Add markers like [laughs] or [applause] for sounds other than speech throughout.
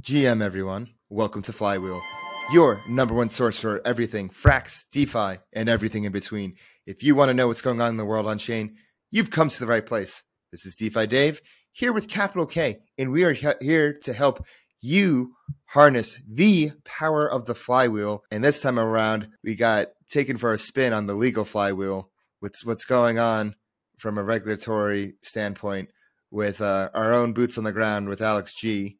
GM, everyone. Welcome to Flywheel, your number one source for everything Frax, DeFi, and everything in between. If you want to know what's going on in the world on chain, you've come to the right place. This is DeFi Dave here with Kapital K, and we are he- here to help you harness the power of the flywheel. And this time around, we got taken for a spin on the legal flywheel. What's what's going on from a regulatory standpoint with uh, our own boots on the ground with Alex G,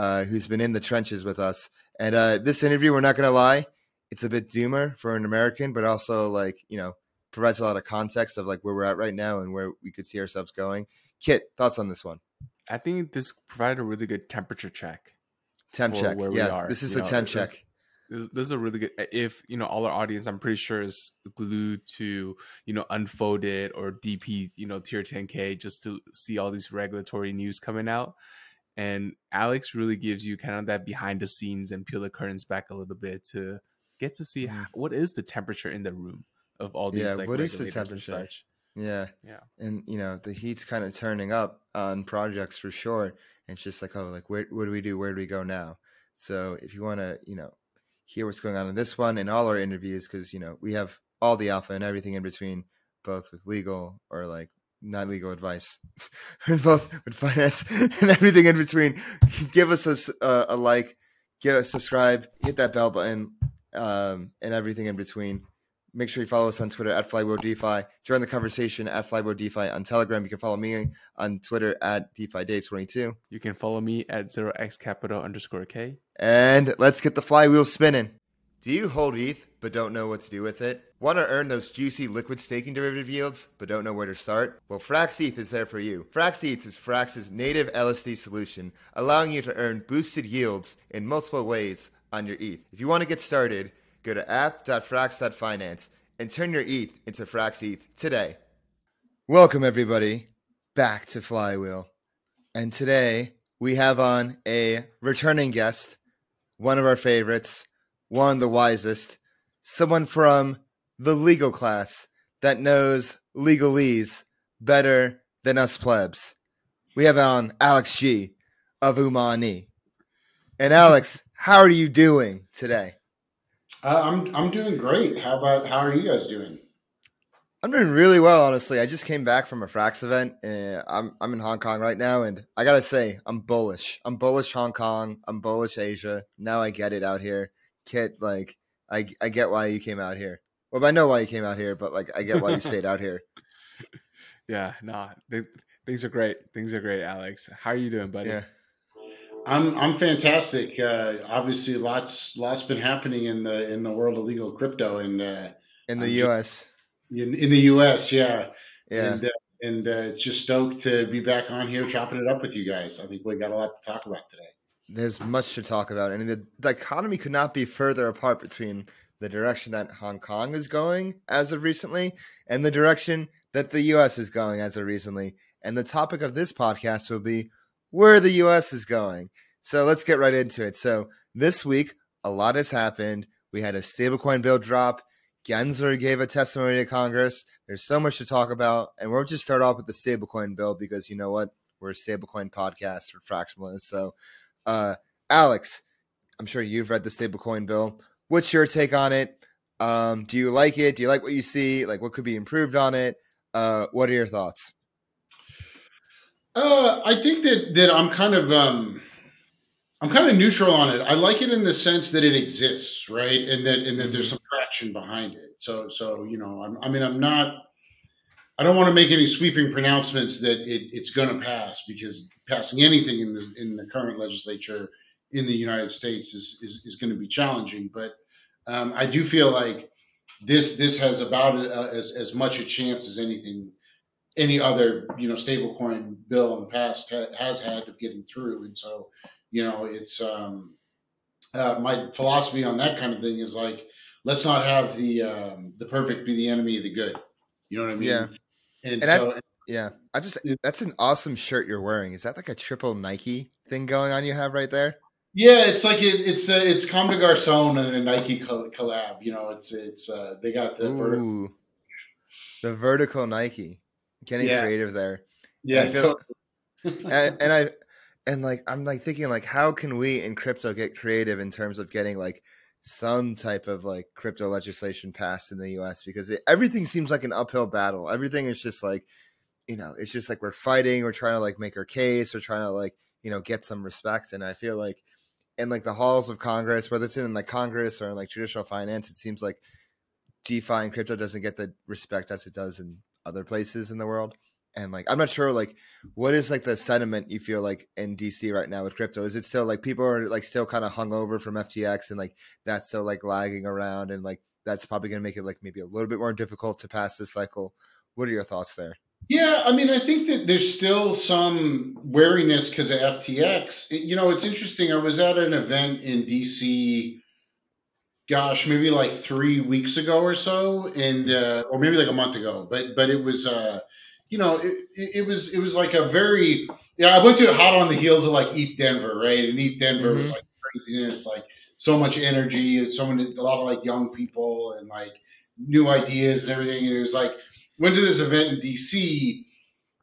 uh, who's been in the trenches with us. And uh, this interview, we're not going to lie, it's a bit doomer for an American, but also like you know provides a lot of context of like where we're at right now and where we could see ourselves going. Kiet, thoughts on this one? I think this provided a really good temperature check. Temp check. where we Yeah, are, this is you a know, temp check. This, this is a really good. If you know all our audience, I'm pretty sure is glued to you know Unfolded or DP, you know Tier 10K, just to see all these regulatory news coming out. And Alex really gives you kind of that behind the scenes and peel the curtains back a little bit to get to see Mhm. h- what is the temperature in the room of all these Yeah, like what is the regulators and temperature? such. Yeah. Yeah. and you know the heat's kind of turning up on projects for sure and it's just like oh like where what do we do where do we go now so if you want to you know hear what's going on in this one and all our interviews because you know we have all the alpha and everything in between both with legal or like not legal advice [laughs] and both with finance and everything in between give us a, uh, a like give us subscribe hit that bell button um, and everything in between Make sure you follow us on Twitter at Flywheel DeFi. Join the conversation at Flywheel DeFi on Telegram. You can follow me on Twitter at DeFi Dave22. You can follow me at 0x kapital underscore K. And let's get the flywheel spinning. Do you hold ETH but don't know what to do with it? Want to earn those juicy liquid staking derivative yields but don't know where to start? Well, Frax ETH is there for you. Frax ETH is Frax's native LSD solution, allowing you to earn boosted yields in multiple ways on your ETH. If you want to get started, go to app.frax.finance and turn your ETH into Frax ETH today. Welcome, everybody, back to Flywheel. And today we have on a returning guest, one of our favorites, one of the wisest, someone from the legal class that knows legalese better than us plebs. We have on Alex G of Umani. And Alex, [laughs] how are you doing today? Uh, I'm I'm doing great. How about how are you guys doing? I'm doing really well, honestly. I just came back from a Frax event. And I'm I'm in Hong Kong right now, and I gotta say, I'm bullish. I'm bullish Hong Kong. I'm bullish Asia. Now I get it out here. Kiet, like I I get why you came out here. Well, I know why you came out here, but like I get why you stayed out here. [laughs] Yeah, nah, they, things are great. Things are great, Alex. How are you doing, buddy? Yeah. I'm I'm fantastic. Uh, obviously, lots lots been happening in the in the world of legal crypto and uh, In the I'm U.S. in, in the U.S. Yeah, Yeah. and uh, and uh, just stoked to be back on here chopping it up with you guys. I think we got a lot to talk about today. There's much to talk about, I and the dichotomy could not be further apart between the direction that Hong Kong is going as of recently and the direction that the U.S. is going as of recently. And the topic of this podcast will be where the U.S. is going. So let's get right into it. So this week, a lot has happened. We had a stablecoin bill drop. Gensler gave a testimony to Congress. There's so much to talk about, and we'll just start off with the stablecoin bill because you know what? We're a stablecoin podcast for fractionalists. So, uh, Alex, I'm sure you've read the stablecoin bill. What's your take on it? Um, do you like it? Do you like what you see? Like, what could be improved on it? Uh, what are your thoughts? Uh, I think that that I'm kind of um, I'm kind of neutral on it. I like it in the sense that it exists, right, and that and that there's some traction behind it. So so you know, I'm, I mean, I'm not. I don't want to make any sweeping pronouncements that it, it's going to pass because passing anything in the in the current legislature in the United States is is, is going to be challenging. But um, I do feel like this this has about uh, as as much a chance as anything any other you know stablecoin bill in the past ha- has had of getting through and so you know it's um uh, my philosophy on that kind of thing is like let's not have the um the perfect be the enemy of the good you know what i mean Yeah. And, And I- Yeah, I just that's an awesome shirt you're wearing. Is that like a triple Nike thing going on you have right there? yeah it's like it, it's uh, it's Comme des Garçons and a nike collab you know it's it's uh they got the vertical Ooh, the vertical Nike. Getting Yeah. creative there. yeah I feel- totally. [laughs] and, and I and like I'm like thinking like how can we in crypto get creative in terms of getting like some type of like crypto legislation passed in the US because it, everything seems like an uphill battle. Everything is just like, you know, it's just like we're fighting, we're trying to like make our case, we're trying to like, you know, get some respect. And I feel like in like the halls of Congress, whether it's in like Congress or in like traditional finance, it seems like DeFi and crypto doesn't get the respect as it does in other places in the world and like i'm not sure like what is like the sentiment you feel like in dc right now with crypto? Is it still like people are like still kind of hung over from ftx and like that's still like lagging around and like that's probably going to make it like maybe a little bit more difficult to pass this cycle? What are your thoughts there? Yeah i mean i think that there's still some wariness because of ftx you know it's interesting i was at an event in dc gosh maybe like three weeks ago or so and uh, or maybe like a month ago but but it was uh you know, it, it, was it was like a very yeah. I went to it hot on the heels of like ETHDenver, right? And ETHDenver mm-hmm. was like craziness, like so much energy and so many a lot of like young people and like new ideas and everything. And it was like went to this event in DC,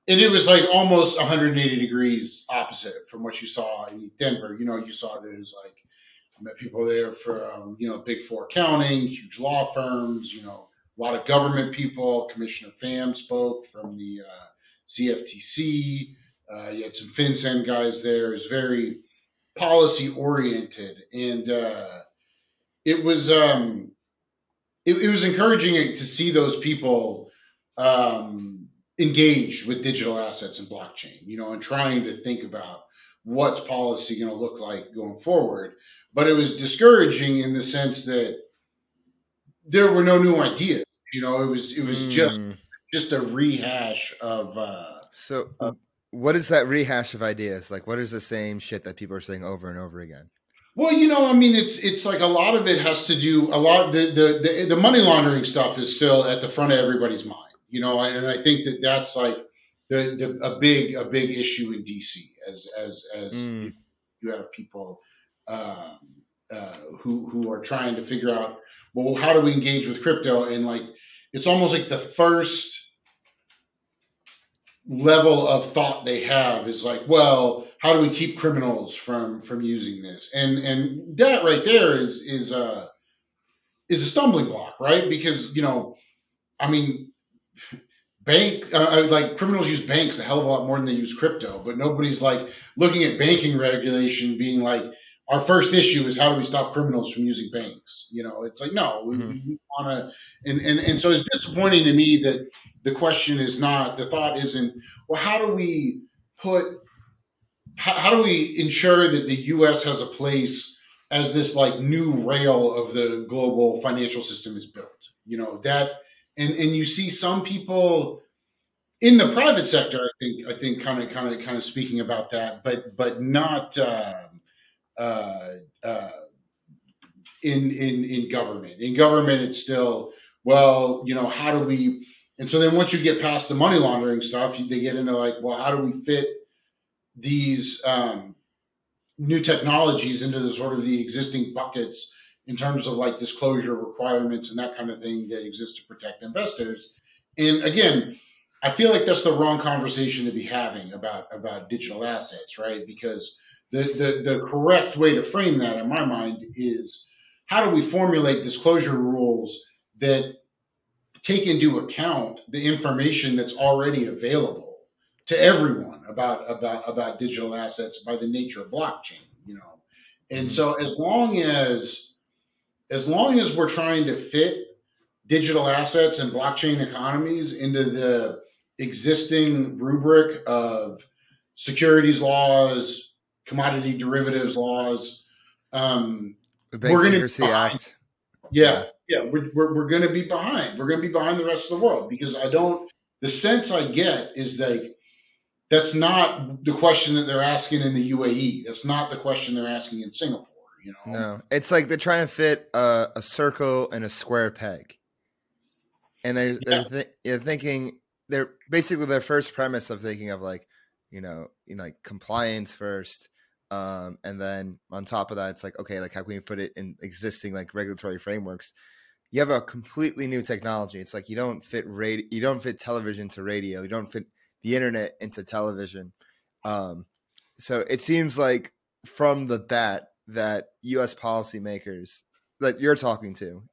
and it was like almost 180 degrees opposite from what you saw in Denver. You know, you saw that it was like I met people there from you know big four accounting, huge law firms, you know a lot of government people. Commissioner Pham spoke from the uh, CFTC. Uh, you had some FinCEN guys there. It was very policy oriented, and uh, it was um, it, it, was encouraging to see those people um, engage with digital assets and blockchain. You know, and trying to think about what's policy going to look like going forward. But it was discouraging in the sense that there were no new ideas. You know, it was it was mm. just just a rehash of. uh So, of, what is that rehash of ideas? Like, what is the same shit that people are saying over and over again? Well, you know, I mean, it's it's like a lot of it has to do a lot. The the the, the money laundering stuff is still at the front of everybody's mind. You know, and I think that that's like the, the a big a big issue in DC as as as mm. you have people um, uh, who who are trying to figure out well how do we engage with crypto and like it's almost like the first level of thought they have is like, well, how do we keep criminals from from using this? And and that right there is is a is a stumbling block, right? Because you know, I mean, bank uh, uh, like criminals use banks a hell of a lot more than they use crypto, but nobody's like looking at banking regulation being like our first issue is how do we stop criminals from using banks? You know, it's like no, we, mm-hmm. we want to, and, and and so it's disappointing to me that the question is not the thought isn't well, how do we put, how, how do we ensure that the U.S. has a place as this like new rail of the global financial system is built? You know that, and and you see some people in the private sector, I think I think kind of kind of kind of speaking about that, but but not. Uh, uh, uh, in in in government. In government, it's still well, you know, how do we? And so then once you get past the money laundering stuff, they get into like, well, how do we fit these um, new technologies into the sort of the existing buckets in terms of like disclosure requirements and that kind of thing that exists to protect investors? And again, I feel like that's the wrong conversation to be having about about digital assets, right? Because the, the, the correct way to frame that, in my mind, is how do we formulate disclosure rules that take into account the information that's already available to everyone about about about digital assets by the nature of blockchain, you know. And mm-hmm. so as long as as long as we're trying to fit digital assets and blockchain economies into the existing rubric of securities laws, commodity derivatives laws. Um, the Bank Secrecy Act. Yeah, yeah, we're, we're, we're going to be behind. We're going to be behind the rest of the world because I don't. The sense I get is that that's not the question that they're asking in the UAE. That's not the question they're asking in Singapore. You know, no, it's like they're trying to fit a, a circle and a square peg, and they're they're, th- they're thinking they're basically their first premise of thinking of like you know you know, like compliance first um, and then on top of that, it's like, okay, like how can we put it in existing like regulatory frameworks? You have a completely new technology. It's like you don't fit radio, you don't fit television to radio, you don't fit the internet into television. Um, so it seems like from the bat that U.S. policymakers that you're talking to,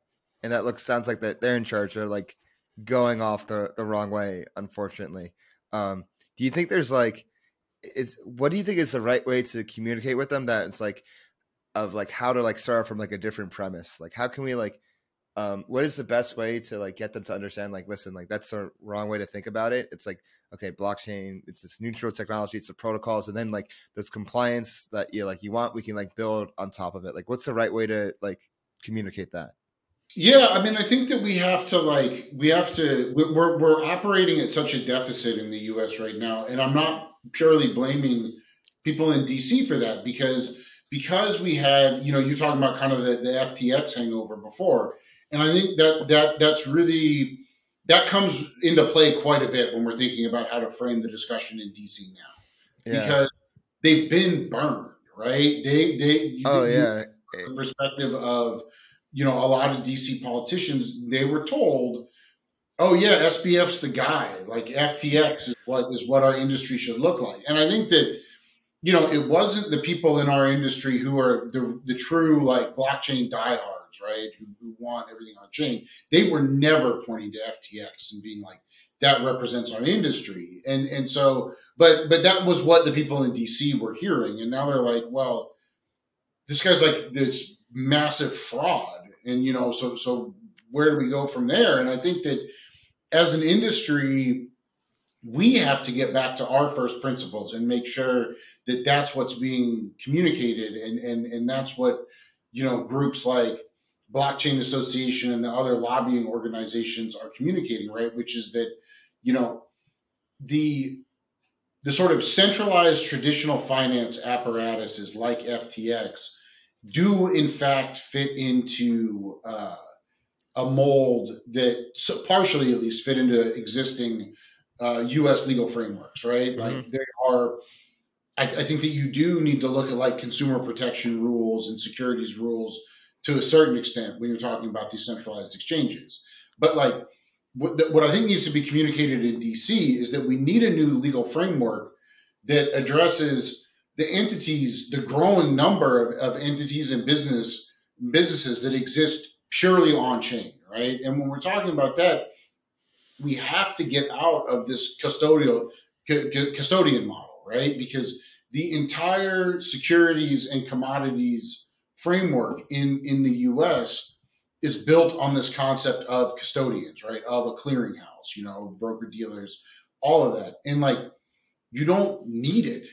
and that looks sounds like that they're in charge are like going off the the wrong way. Unfortunately, um, do you think there's like is what do you think is the right way to communicate with them that it's like of like how to like start from like a different premise? Like how can we like um what is the best way to like get them to understand like listen like that's the wrong way to think about it? It's like okay blockchain it's this neutral technology it's the protocols and then like this compliance that you like you want we can like build on top of it. Like what's the right way to like communicate that? Yeah, I mean, I think that we have to like we have to we're we're operating at such a deficit in the U.S. right now, and I'm not purely blaming people in D.C. for that because because we had you know you're talking about kind of the, the FTX hangover before, and I think that that that's really that comes into play quite a bit when we're thinking about how to frame the discussion in D.C. now yeah. because they've been burned, right? They they oh yeah, the perspective of you know, a lot of DC politicians, they were told, oh yeah, SBF's the guy. Like FTX is what is what our industry should look like. And I think that, you know, it wasn't the people in our industry who are the the true like blockchain diehards, right? Who, who want everything on chain. They were never pointing to FTX and being like, that represents our industry. And and so, but but that was what the people in DC were hearing. And now they're like, well, this guy's like this massive fraud and you know, so so where do we go from there? And I think that as an industry, we have to get back to our first principles and make sure that that's what's being communicated, and and and that's what you know groups like blockchain association and the other lobbying organizations are communicating right? Which is that you know the the sort of centralized traditional finance apparatuses like ftx do in fact fit into uh, a mold that so partially at least fit into existing uh, U.S. legal frameworks, right? Mm-hmm. Like there are, I, I, think that you do need to look at like consumer protection rules and securities rules to a certain extent when you're talking about these centralized exchanges. But like what, what I think needs to be communicated in D.C. is that we need a new legal framework that addresses the entities, the growing number of, of entities and business businesses that exist purely on chain, right? And when we're talking about that, we have to get out of this custodial custodian model, right? Because the entire securities and commodities framework in in the U.S. is built on this concept of custodians, right? Of a clearinghouse, you know, broker dealers, all of that, and like you don't need it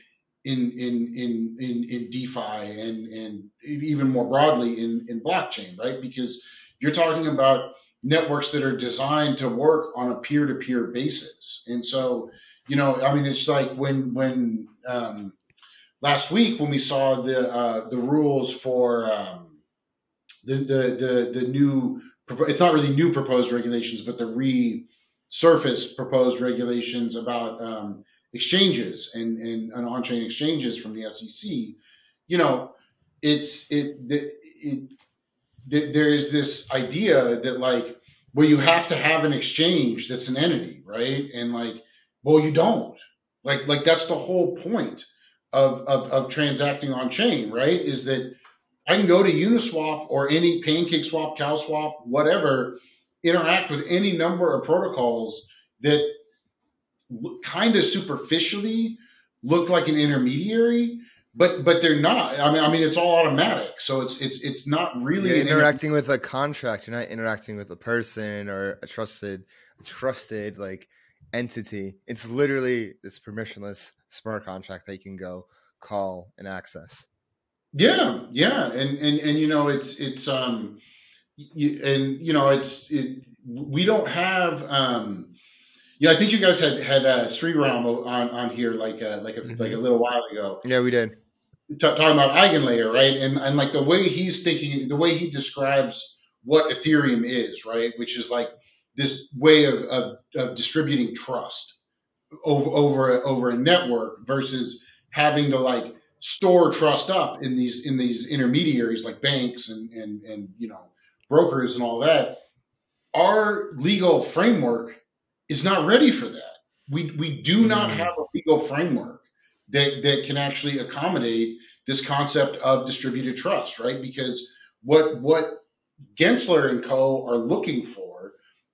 in in in in, in DeFi and and even more broadly in in blockchain, right? Because you're talking about networks that are designed to work on a peer-to-peer basis, and so you know, I mean, it's like when when um, last week when we saw the uh, the rules for um, the, the the the new it's not really new proposed regulations, but the resurfaced proposed regulations about um, exchanges and, and, and on-chain exchanges from the SEC, you know, it's it, it, it there is this idea that like, well, you have to have an exchange that's an entity, right? And like, well, you don't. Like, like that's the whole point of, of, of transacting on chain, right? Is that I can go to Uniswap or any Pancake Swap, Cow Swap, whatever, interact with any number of protocols that kind of superficially look like an intermediary, but but they're not. I mean, I mean, it's all automatic, so it's it's it's not really you're interacting inter- with a contract. You're not interacting with a person or a trusted trusted like entity. It's literally this permissionless smart contract that you can go call and access. Yeah, yeah, and and and you know, it's it's um, you, and you know, it's it. We don't have um yeah, I think you guys had had uh, Sreeram on on here like uh, like a, mm-hmm. like a little while ago. Yeah, we did. T- talking about Eigenlayer, right? And and like the way he's thinking, the way he describes what Ethereum is, right? Which is like this way of, of, of distributing trust over over over a network versus having to like store trust up in these in these intermediaries like banks and and and you know brokers and all that. Our legal framework is not ready for that. We we do not mm. have a legal framework that that can actually accommodate this concept of distributed trust, right? Because what what Gensler and Co. are looking for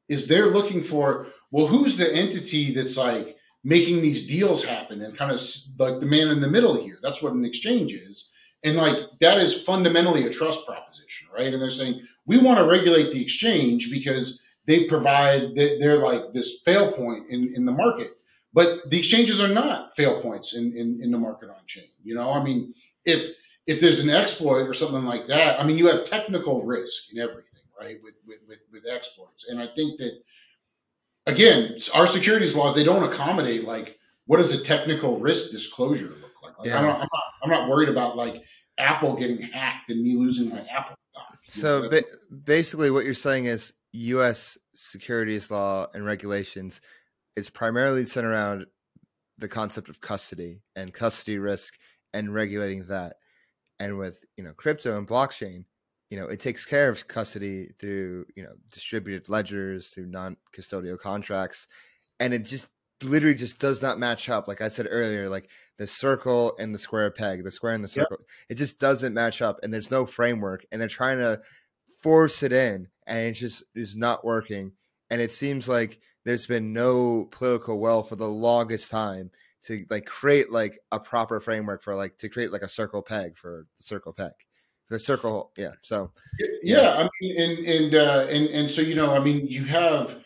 is they're looking for well, who's the entity that's like making these deals happen and kind of like the man in the middle here? That's what an exchange is. And like that is fundamentally a trust proposition, right? And they're saying we want to regulate the exchange because they provide they're like this fail point in, in the market. But the exchanges are not fail points in, in, in the market on chain. You know, I mean, if if there's an exploit or something like that, I mean, you have technical risk in everything, right? With with with, with exploits, and I think that again, our securities laws they don't accommodate like what does a technical risk disclosure look like? like yeah. I'm, not, I'm, not, I'm not worried about like Apple getting hacked and me losing my Apple stock. So ba- basically, what you're saying is U.S. securities law and regulations is primarily centered around the concept of custody and custody risk and regulating that and with you know crypto and blockchain you know it takes care of custody through you know distributed ledgers through non-custodial contracts and it just literally just does not match up like i said earlier like the circle and the square peg the square and the circle yep. it just doesn't match up and there's no framework and they're trying to force it in and it just is not working. And it seems like there's been no political will for the longest time to like create like a proper framework for like to create like a circle peg for the circle peg. The circle yeah so yeah, yeah. i mean and and uh and and so you know i mean you have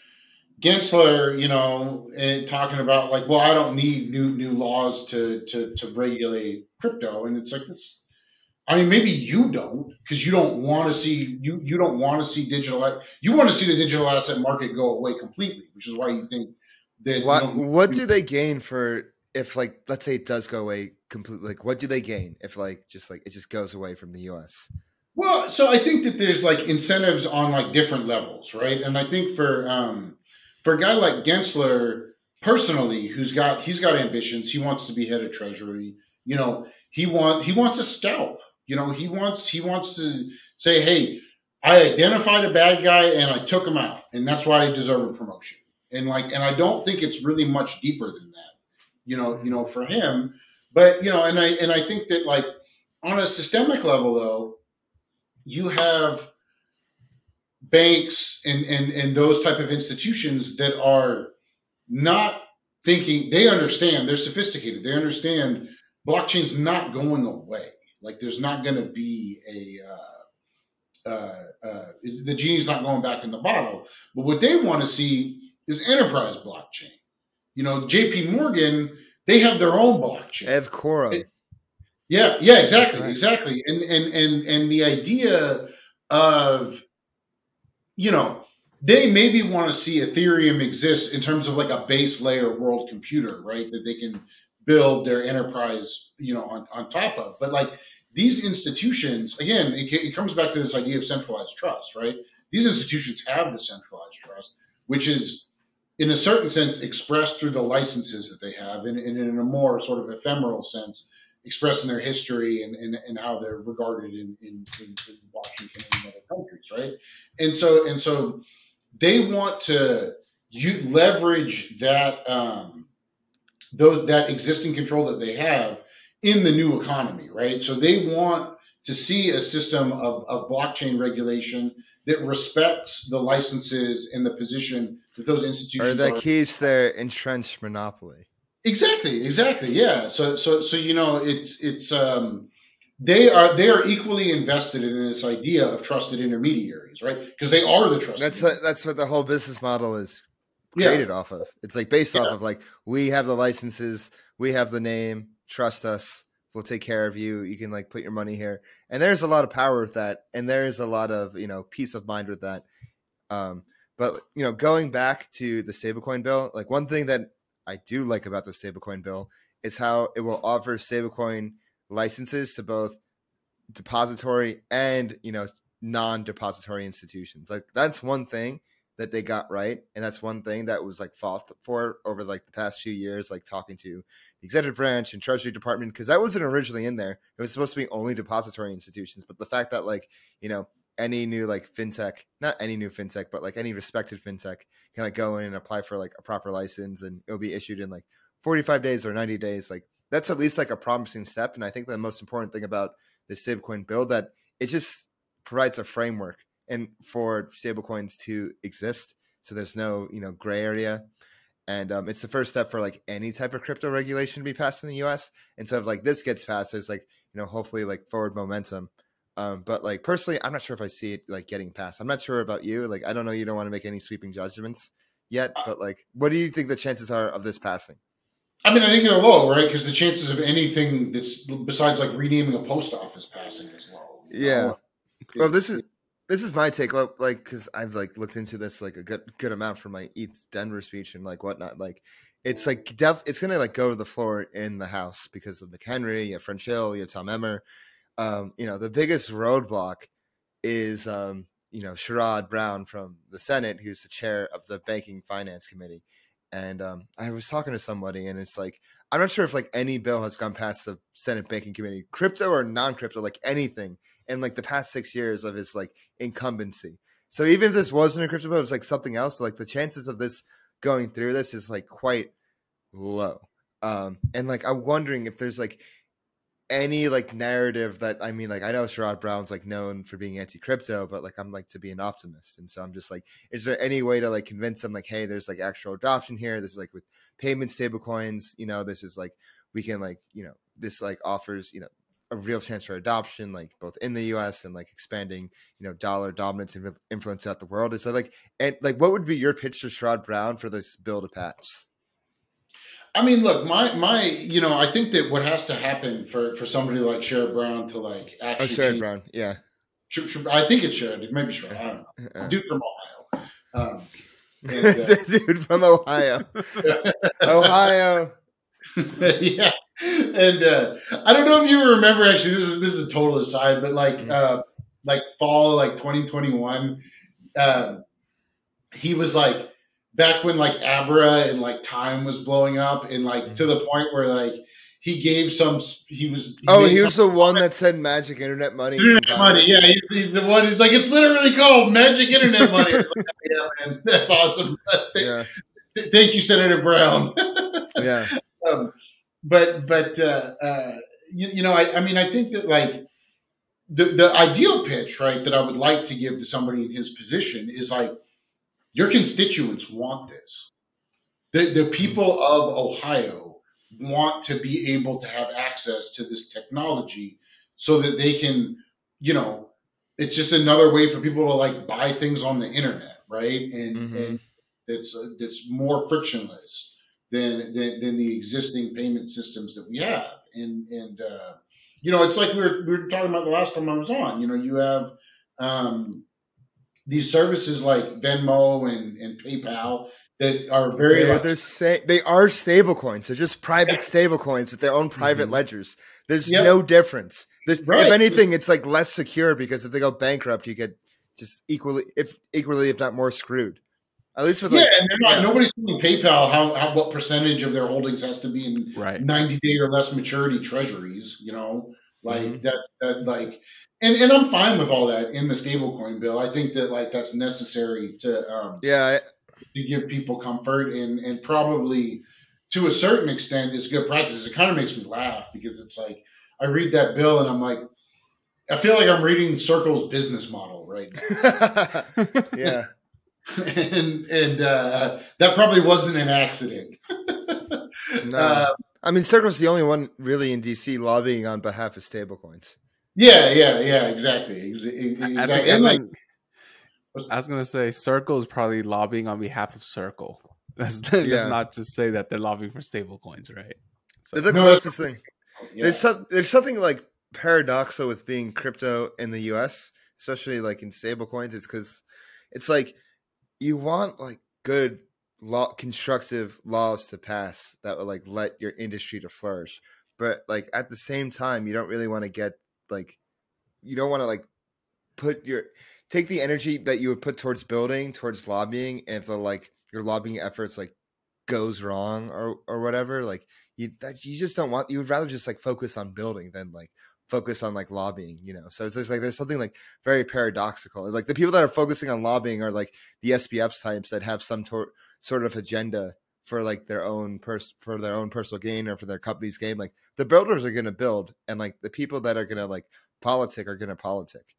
gensler you know and talking about like well i don't need new new laws to to to regulate crypto. And it's like this I mean, maybe you don't because you don't want to see you you don't want to see digital. You want to see the digital asset market go away completely, which is why you think that. What what do they gain for if like let's say it does go away completely like what do they gain if like just like it just goes away from the us well so i think that there's like incentives on like different levels right and i think for um for a guy like gensler personally who's got he's got ambitions he wants to be head of treasury you know he want he wants a scalp you know he wants he wants to say hey i identified a bad guy and i took him out and that's why i deserve a promotion and like and i don't think it's really much deeper than that you know, you know, for him. But you know, and I and I think that like on a systemic level though, you have banks and and and those type of institutions that are not thinking they understand they're sophisticated they understand blockchain's not going away like there's not going to be a uh, uh, uh, the genie's not going back in the bottle but what they want to see is enterprise blockchain you know, JP Morgan, they have their own blockchain. Ev Quorum. Yeah, yeah, exactly, right. exactly. And and and and the idea of you know, they maybe want to see Ethereum exist in terms of like a base layer world computer, right? That they can build their enterprise, you know, on, on top of. But like these institutions, again, it, it comes back to this idea of centralized trust, right? These institutions have the centralized trust, which is in a certain sense, expressed through the licenses that they have, and, and in a more sort of ephemeral sense, expressing their history and, and, and how they're regarded in, in, in, Washington and other countries, right? And so and so they want to you leverage that um, those, that existing control that they have in the new economy, right? So they want to see a system of, of blockchain regulation that respects the licenses and the position that those institutions or that are. keeps their entrenched monopoly. Exactly, exactly. Yeah. So so so you know it's it's um they are they are equally invested in this idea of trusted intermediaries, right? Because they are the trusted. That's a, that's what the whole business model is created yeah. off of. It's like based yeah. off of like we have the licenses, we have the name, trust us we'll take care of you. You can like put your money here. And there's a lot of power with that. And there's a lot of, you know, peace of mind with that. Um, but you know, going back to the stablecoin bill, like one thing that I do like about the stablecoin bill is how it will offer stablecoin licenses to both depository and, you know, non-depository institutions. Like that's one thing that they got right and that's one thing that was like fought for over like the past few years like talking to the executive branch and treasury department because that wasn't originally in there it was supposed to be only depository institutions but the fact that like you know any new like fintech not any new fintech but like any respected fintech can like go in and apply for like a proper license and it'll be issued in like 45 days or 90 days like that's at least like a promising step. And I think the most important thing about the stablecoin bill that it just provides a framework and for stablecoins to exist. So there's no you know gray area, and um, it's the first step for like any type of crypto regulation to be passed in the U.S. And so if like this gets passed, there's like you know hopefully like forward momentum. Um, but like personally, I'm not sure if I see it like getting passed. I'm not sure about you. Like I don't know. You don't want to make any sweeping judgments yet, but like, what do you think the chances are of this passing? I mean, I think they're low, right? Because the chances of anything that's besides like renaming a post office passing is low. Yeah. Know? Well, this is this is my take. Like, because I've like looked into this like a good good amount for my ETHDenver speech and like whatnot. Like, it's like def- it's gonna like go to the floor in the House because of McHenry, you have French Hill, you have Tom Emmer. Um, you know, the biggest roadblock is um, you know Sherrod Brown from the Senate, who's the chair of the Banking Finance Committee and um, I was talking to somebody, and it's like I'm not sure if like any bill has gone past the Senate Banking Committee, crypto or non-crypto, like anything in like the past six years of his like incumbency. So even if this wasn't a crypto bill, it was like something else. Like the chances of this going through this is like quite low. Um, and like I'm wondering if there's like any like narrative that I mean, like I know Sherrod Brown's like known for being anti-crypto, but like I'm like to be an optimist, and so I'm just like, is there any way to like convince them like, hey, there's like actual adoption here. This is like with payment coins, you know, this is like we can like you know this like offers you know a real chance for adoption, like both in the U.S. and like expanding, you know, dollar dominance and influence out the world. Is that like, and like, what would be your pitch to Sherrod Brown for this bill to pass? I mean, look, my my, you know, I think that what has to happen for for somebody like Sherrod Brown to like oh, actually. Oh, Sherrod Brown, yeah. I think it's Sherrod. It might Sherrod. I don't [laughs] know. Dude from Ohio. Um, [laughs] and, uh, Dude from Ohio. [laughs] Ohio. yeah, and uh, I don't know if you remember. Actually, this is this is a total aside, but like mm-hmm. uh, like fall like 2021, uh, he was like back when like Abra and like Time was blowing up, and like mm-hmm. to the point where like he gave some. He was. He oh, he was the one that said magic internet money. Internet money, yeah. He's, he's, the one. He's like, it's literally called magic internet money. like, [laughs] yeah, man, that's awesome. [laughs] yeah. Thank you, Senator Brown. [laughs] yeah. Um, but but uh, uh, you, you know, I, I mean, I think that like the the ideal pitch, right, that I would like to give to somebody in his position is like your constituents want this. The, the people of Ohio want to be able to have access to this technology so that they can, you know, it's just another way for people to like buy things on the internet, right? And, mm-hmm. and it's uh, it's more frictionless than, than than the existing payment systems that we have. And and uh, you know, it's like we were we were talking about the last time I was on. You know, you have um, these services like Venmo and, and PayPal that are very they're, they're sa- they are stable coins. They're just private yeah. stable coins with their own private mm-hmm. ledgers. There's yep. no difference. There's, right. If anything, it's like less secure because if they go bankrupt, you get just equally, if equally, if not more screwed. At least with yeah, like, and they're not. Yeah. Nobody's telling PayPal how, how what percentage of their holdings has to be in right. ninety day or less maturity treasuries. You know, like mm-hmm. that, that like and and I'm fine with all that in the stablecoin bill. I think that like that's necessary to um, yeah to give people comfort and and probably to a certain extent is good practice. It kind of makes me laugh because it's like I read that bill and I'm like I feel like I'm reading Circle's business model right now. [laughs] yeah. [laughs] and and uh, that probably wasn't an accident. [laughs] no. Uh, I mean, Circle's the only one really in DC lobbying on behalf of stablecoins. Yeah, yeah, yeah, exactly. exactly. I, think, like, I was gonna say Circle is probably lobbying on behalf of Circle. [laughs] That's, that's yeah. not to say that they're lobbying for stable coins, right? So, the closest thing. Yeah. There's some, there's something like paradoxical with being crypto in the US, especially like in stable coins. It's because it's like you want like good law constructive laws to pass that would like let your industry to flourish. But like at the same time, you don't really want to get like you don't want to like put your take the energy that you would put towards building towards lobbying and if the like your lobbying efforts like goes wrong or or whatever like you that you just don't want you would rather just like focus on building than like focus on like lobbying you know so it's just like there's something like very paradoxical like the people that are focusing on lobbying are like the sbf types that have some tor- sort of agenda for like their own pers- for their own personal gain or for their company's gain. Like the builders are going to build, and like the people that are going to like politic are going to politic.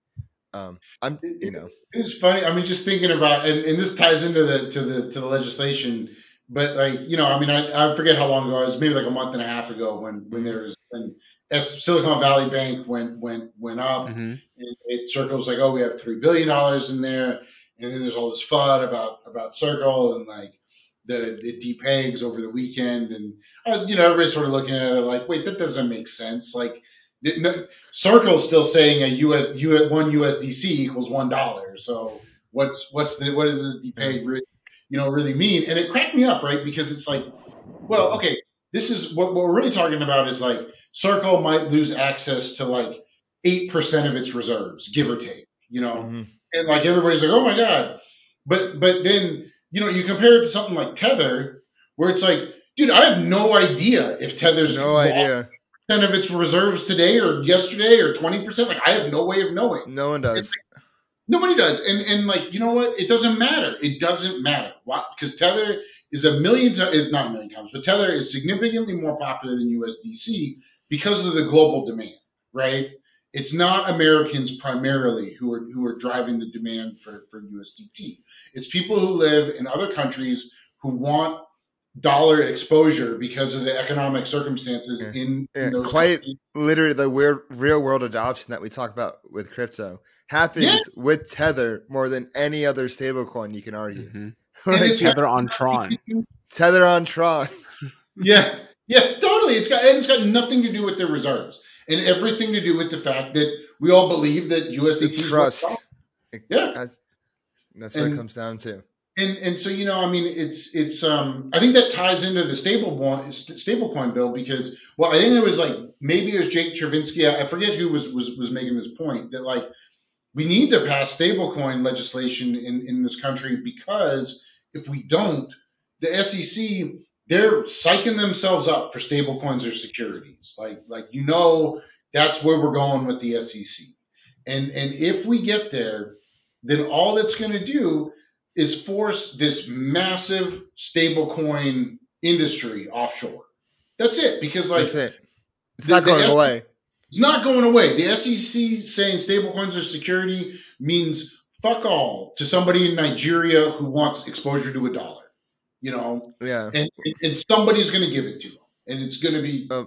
Um, I'm you know it's funny. I mean, just thinking about and, and this ties into the to the to the legislation. But like you know, I mean, I, I forget how long ago it was. Maybe like a month and a half ago when when there was when Silicon Valley Bank went went went up. Mhm. And it Circle was like, oh, we have three billion dollars in there, and then there's all this fun about about Circle and like the the depegs over the weekend, and uh, you know everybody's sort of looking at it like, wait, that doesn't make sense. Like, no, Circle's still saying a US, U, one USDC equals one dollar. So what's what's the what does this depeg really, you know really mean? And it cracked me up, right? Because it's like, well, okay, this is what, what we're really talking about is like Circle might lose access to like eight percent of its reserves, give or take. You know, mhm. and like everybody's like, oh my god. But but then you know you compare it to something like Tether, where it's like, dude, I have no idea if Tether's no idea. percent of its reserves today or yesterday or twenty percent. Like I have no way of knowing. No one does. Nobody does. And and like you know what? It doesn't matter. It doesn't matter. Why? Because Tether is a million times, not a million times, but Tether is significantly more popular than USDC because of the global demand, right? It's not Americans primarily who are who are driving the demand for, for USDT. It's people who live in other countries who want dollar exposure because of the economic circumstances Yeah. in, Yeah, in those quite countries. literally the weird real world adoption that we talk about with crypto happens Yeah. with Tether more than any other stablecoin you can argue. Mhm. [laughs] Like Tether on Tron. Tether on Tron. Yeah, [laughs] yeah, totally. It's got and it's got nothing to do with their reserves, and everything to do with the fact that we all believe that The USDT is trust. something. Yeah, That's, that's what it comes down to. and and so you know, I mean, it's it's um, I think that ties into the stable st- stablecoin bill because well, I think it was like maybe it was Jake Chervinsky, I I forget who was was was making this point that like we need to pass stablecoin legislation in in this country because if we don't, the SEC they're psyching themselves up for stablecoins or securities. Like like you know that's where we're going with the SEC. And and if we get there, then all that's going to do is force this massive stablecoin industry offshore. That's it. Because like That's it. It's the- not going away. it's not going away. The SEC saying stablecoins are security means fuck all to somebody in Nigeria who wants exposure to a dollar. You know, Yeah. and, and somebody's going to give it to them, and it's going to be Uh,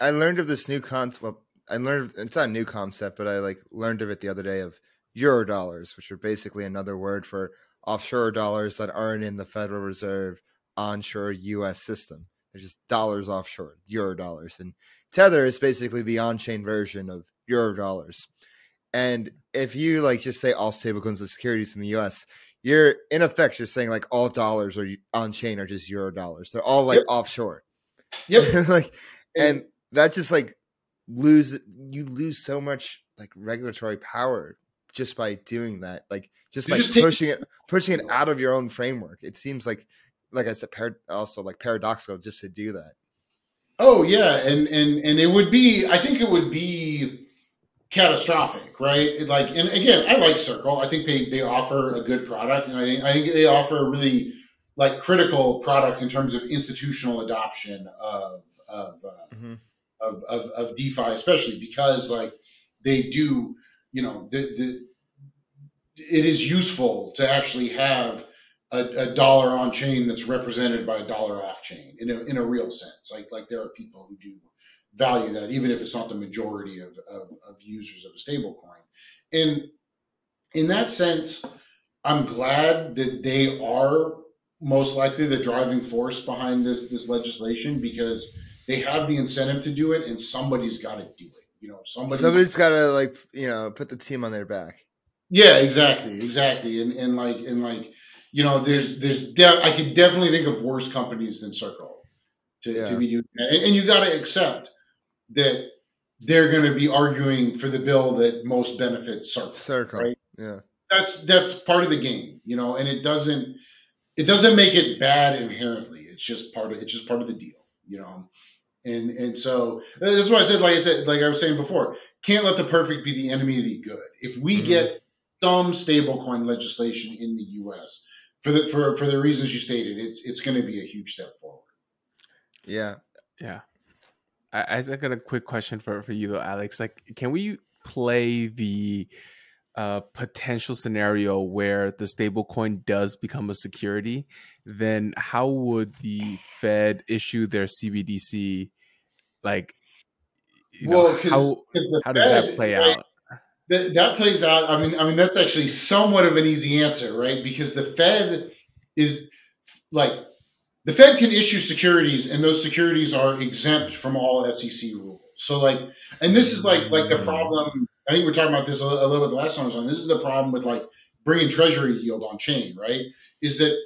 I learned of this new concept. I learned it's not a new concept, but I like learned of it the other day of euro dollars, which are basically another word for offshore dollars that aren't in the Federal Reserve onshore U.S. system. They're just dollars offshore, euro dollars, and Tether is basically the on-chain version of euro dollars. And if you like just say all stablecoins are securities in the U.S., you're in effect just saying like all dollars are on chain are just euro dollars. They're all like Yep. offshore. yep. [laughs] like and that just like lose you lose so much like regulatory power just by doing that like just by just take- pushing it pushing it out of your own framework it seems like like i said par- also like paradoxical just to do that Oh yeah, and and and it would be. I think it would be catastrophic, right? Like, and again, I like Circle. I think they they offer a good product, and I think I think they offer a really like critical product in terms of institutional adoption of of uh, Mhm. of, of of DeFi, especially because like they do, you know, the, the it is useful to actually have a, a dollar on chain that's represented by a dollar off chain in a, in a real sense. Like like there are people who do value that, even if it's not the majority of, of, of users of a stable coin. And in that sense, I'm glad that they are most likely the driving force behind this this legislation because they have the incentive to do it and somebody's got to do it. You know, somebody somebody's gotta like you know put the team on their back yeah, exactly, exactly, and and like and like you know, there's there's de- I could definitely think of worse companies than Circle to, Yeah. to be doing that, and, and you got to accept that they're going to be arguing for the bill that most benefits Circle. circle Right. yeah That's that's part of the game, you know, and it doesn't it doesn't make it bad inherently. It's just part of it's just part of the deal, you know. And and so that's why I said, like I said, like I was saying before, can't let the perfect be the enemy of the good. If we Mhm. get some stablecoin legislation in the U.S. for the for for the reasons you stated, it's it's going to be a huge step forward. Yeah, yeah. I, I got a quick question for for you though, Alex. Like, can we play the uh, potential scenario where the stablecoin does become a security? Then how would the Fed issue their CBDC? Like, you know, well, how how does Fed, that play right, out? That, that plays out. I mean, I mean that's actually somewhat of an easy answer, right? Because the Fed is like the Fed can issue securities, and those securities are exempt from all SEC rules. So, like, and this is like like the problem. I think we are talking about this a, a little bit last time I was on. This is the problem with like bringing Treasury yield on chain, right? Is that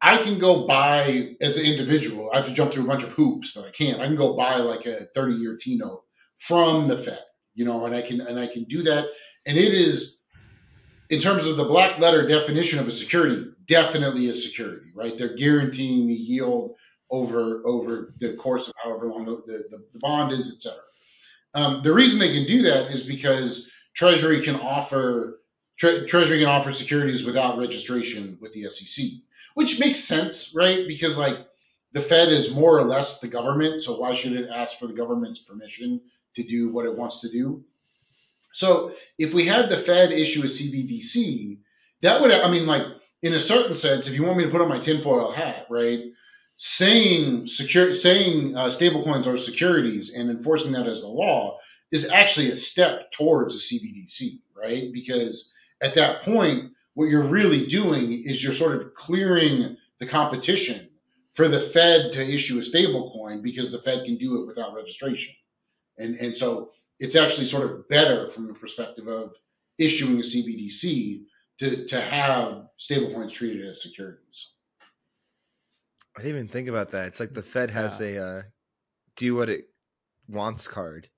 I can go buy as an individual. I have to jump through a bunch of hoops, but I can't. I can go buy like a 30 year T note from the Fed, you know, and I can and I can do that. And it is in terms of the black letter definition of a security, definitely a security, right? They're guaranteeing the yield over over the course of however long the, the, the bond is, et cetera. Um, the reason they can do that is because Treasury can offer tre- Treasury can offer securities without registration with the SEC, which makes sense, right? Because like the Fed is more or less the government, so why should it ask for the government's permission to do what it wants to do. So if we had the Fed issue a CBDC, that would, I mean, like in a certain sense, if you want me to put on my tinfoil hat, right? Saying secure, saying uh, stablecoins are securities and enforcing that as a law is actually a step towards a CBDC, right? Because at that point, what you're really doing is you're sort of clearing the competition for the Fed to issue a stablecoin because the Fed can do it without registration. And, and so it's actually sort of better from the perspective of issuing a CBDC to, to have stablecoins treated as securities. I didn't even think about that. It's like the Fed has yeah. a uh, do what it wants card.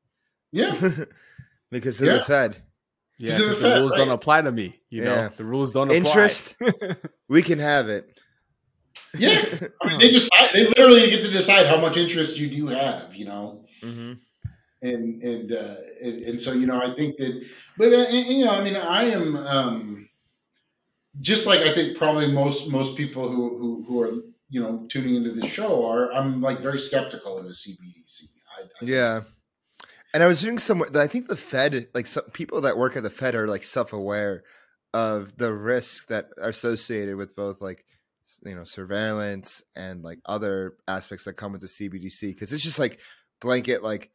Yeah. [laughs] because of yeah. the Fed. Yeah, the, the, rules right? don't apply to me. You yeah. know, the rules don't apply. Interest, [laughs] we can have it. Yeah, I mean, they [laughs] decide. They literally get to decide how much interest you do have. You know. Mm-hmm and and uh, and, and, so you know I think that, but uh, you know I mean I am um, just like I think probably most most people who who, who are you know tuning into the show are I'm like very skeptical of the CBDC. I, I yeah. And I was doing some. I think the Fed, like some people that work at the Fed, are like self-aware of the risks that are associated with both like you know surveillance and like other aspects that come with the CBDC because it's just like blanket like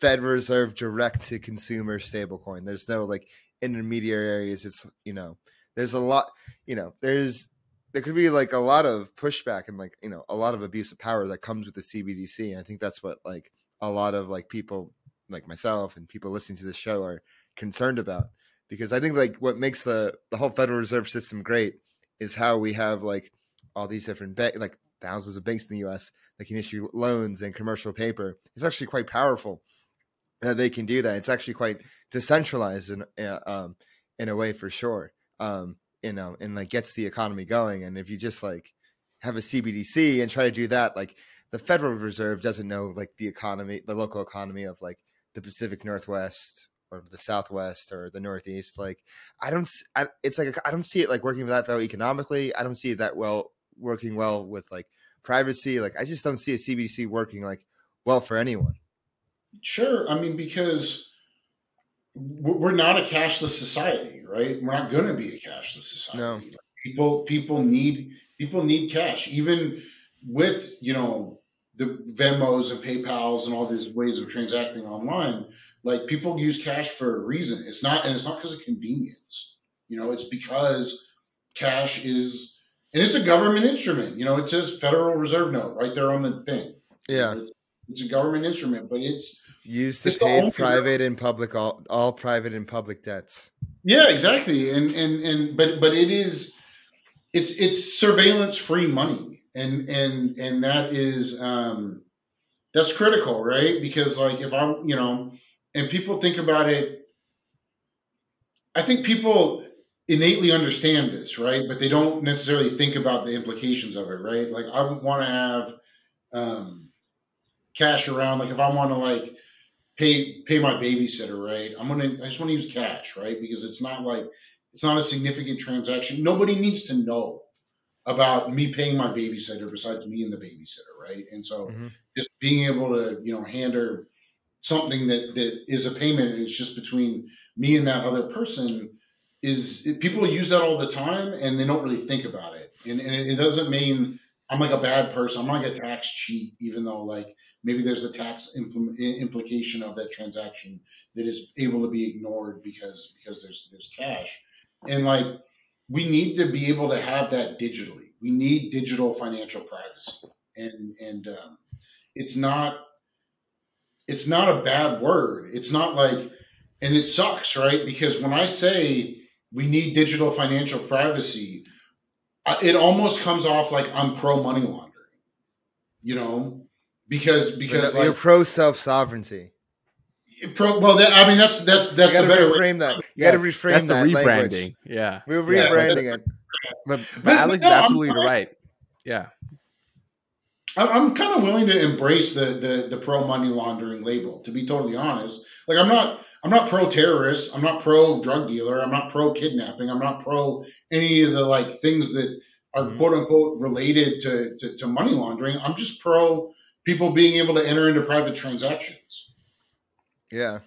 Fed Reserve direct to consumer stablecoin. There's no like intermediary areas. It's you know, there's a lot. You know, there's there could be like a lot of pushback and like you know a lot of abuse of power that comes with the CBDC. And I think that's what like a lot of like people like myself and people listening to this show are concerned about because I think like what makes the the whole Federal Reserve System great is how we have like all these different bank like thousands of banks in the U.S. that can issue loans and commercial paper. It's actually quite powerful that they can do that. It's actually quite decentralized in uh, um, in a way for sure. Um, you know, and like gets the economy going. And if you just like have a CBDC and try to do that, like the Federal Reserve doesn't know like the economy, the local economy of like the Pacific Northwest or the Southwest or the Northeast. Like I don't, I, it's like I don't see it like working that well economically. I don't see it that well working well with like privacy. Like I just don't see a CBDC working like well for anyone. Sure. I mean, because we're not a cashless society, right? We're not going to be a cashless society. No. People, people need people need cash, even with you know the Venmos and PayPal's and all these ways of transacting online. Like people use cash for a reason. It's not, and it's not because of convenience. You know, it's because cash is, and it's a government instrument. You know, it says Federal Reserve note right there on the thing. Yeah. It's, it's a government instrument, but it's used to pay private and public all, all private and public debts. Yeah, exactly. And and and but but it is it's it's surveillance free money. And and and that is um that's critical, right? Because like if I'm, you know, and people think about it I think people innately understand this, right? But they don't necessarily think about the implications of it, right? Like I want to have um cash around like if I want to like pay pay my babysitter, right? I'm gonna I just want to use cash, right? Because it's not like it's not a significant transaction. Nobody needs to know about me paying my babysitter besides me and the babysitter, right? And so Mhm. just being able to, you know, hand her something that that is a payment and it's just between me and that other person is people use that all the time and they don't really think about it. And, and it doesn't mean I'm like a bad person. I'm not like a tax cheat, even though like maybe there's a tax impl- implication of that transaction that is able to be ignored because because there's there's cash. And like we need to be able to have that digitally. We need digital financial privacy, and and um, it's not it's not a bad word. It's not like, and it sucks, right? Because when I say we need digital financial privacy, it almost comes off like I'm pro money laundering, you know, because because But you're like pro self sovereignty. pro. Well, that, I mean that's that's You that's a to better way. reframe that. You Yeah, got to reframe That's the that rebranding. language. Yeah. We're Yeah. rebranding it. But, but But- Alex no, is I'm absolutely right. Yeah. I'm, I'm kind of willing to embrace the, the the pro money laundering label. To be totally honest, like I'm not I'm not pro terrorist. I'm not pro drug dealer. I'm not pro kidnapping. I'm not pro any of the like things that are Mhm. quote unquote related to, to to money laundering. I'm just pro people being able to enter into private transactions. Yeah.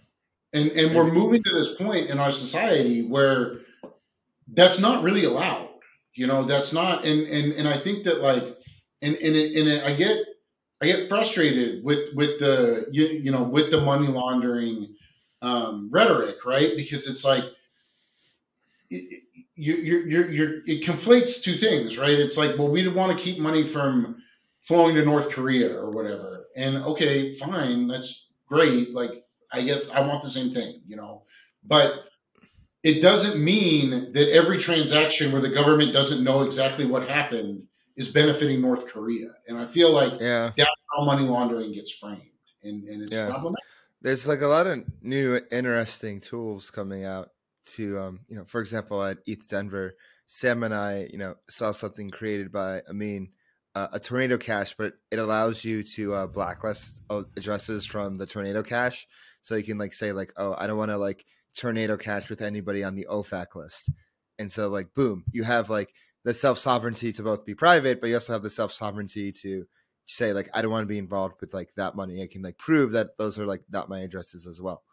And and we're moving to this point in our society where that's not really allowed. You know, that's not and and and I think that like and and, it, and it, I get I get frustrated with with the you, you know with the money laundering um, rhetoric, right? Because it's like it, you you're, you're, you're it conflates two things, right? It's like well we want to keep money from flowing to North Korea or whatever, and okay, fine, that's great. Like I guess I want the same thing, you know, but it doesn't mean that every transaction where the government doesn't know exactly what happened is benefiting North Korea. And I feel like Yeah. that's how money laundering gets framed, and, and it's Yeah. problematic. There's like a lot of new interesting tools coming out to um, you know, for example, at ETHDenver, Sam and I, you know, saw something created by Ameen, uh, a Tornado Cash, but it allows you to uh, blacklist addresses from the Tornado Cash. So you can like say like, oh, I don't want to like Tornado Cash with anybody on the OFAC list. And so like, boom, you have like the self sovereignty to both be private, but you also have the self sovereignty to say like I don't want to be involved with like that money. I can like prove that those are like not my addresses as well.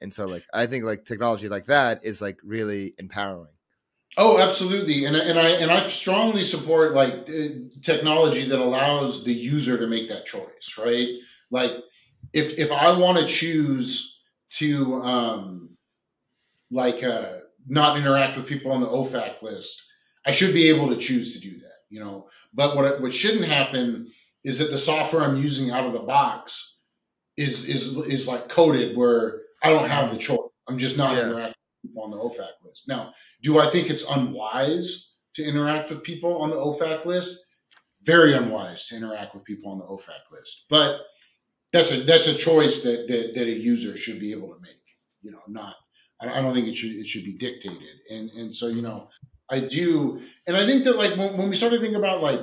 And so like I think like technology like that is like really empowering. Oh, absolutely, and and I and I strongly support like uh, technology that allows the user to make that choice, right? Like if if I want to choose to um, like uh, not interact with people on the OFAC list, I should be able to choose to do that, you know. But what what shouldn't happen is that the software I'm using out of the box is is is like coded where I don't have the choice. I'm just not Yeah. interacting with people on the OFAC list. Now, do I think it's unwise to interact with people on the OFAC list? Very unwise to interact with people on the OFAC list. But that's a that's a choice that that, that a user should be able to make. You know, not I I don't think it should it should be dictated. And and so you know, I do, and I think that like when, when we started thinking about like,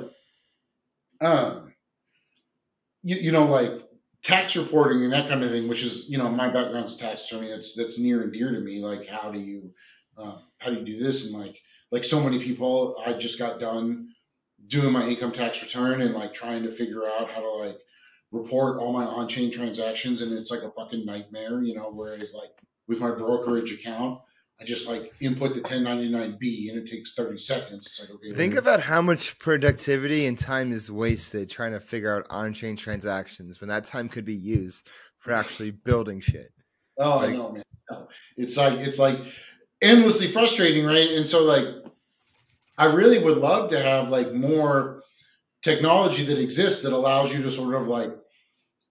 um, you, you know, like tax reporting and that kind of thing, which is you know my background's tax attorney. That's that's near and dear to me. Like how do you um, how do you do this? And like like so many people, I just got done doing my income tax return and like trying to figure out how to like report all my on-chain transactions and it's like a fucking nightmare you know whereas like with my brokerage account i just like input the 1099b and it takes 30 seconds it's like okay Think about how much productivity and time is wasted trying to figure out on-chain transactions when that time could be used for actually building shit. Oh, I know, man. No. It's like it's like endlessly frustrating, right? And so like I really would love to have like more technology that exists that allows you to sort of like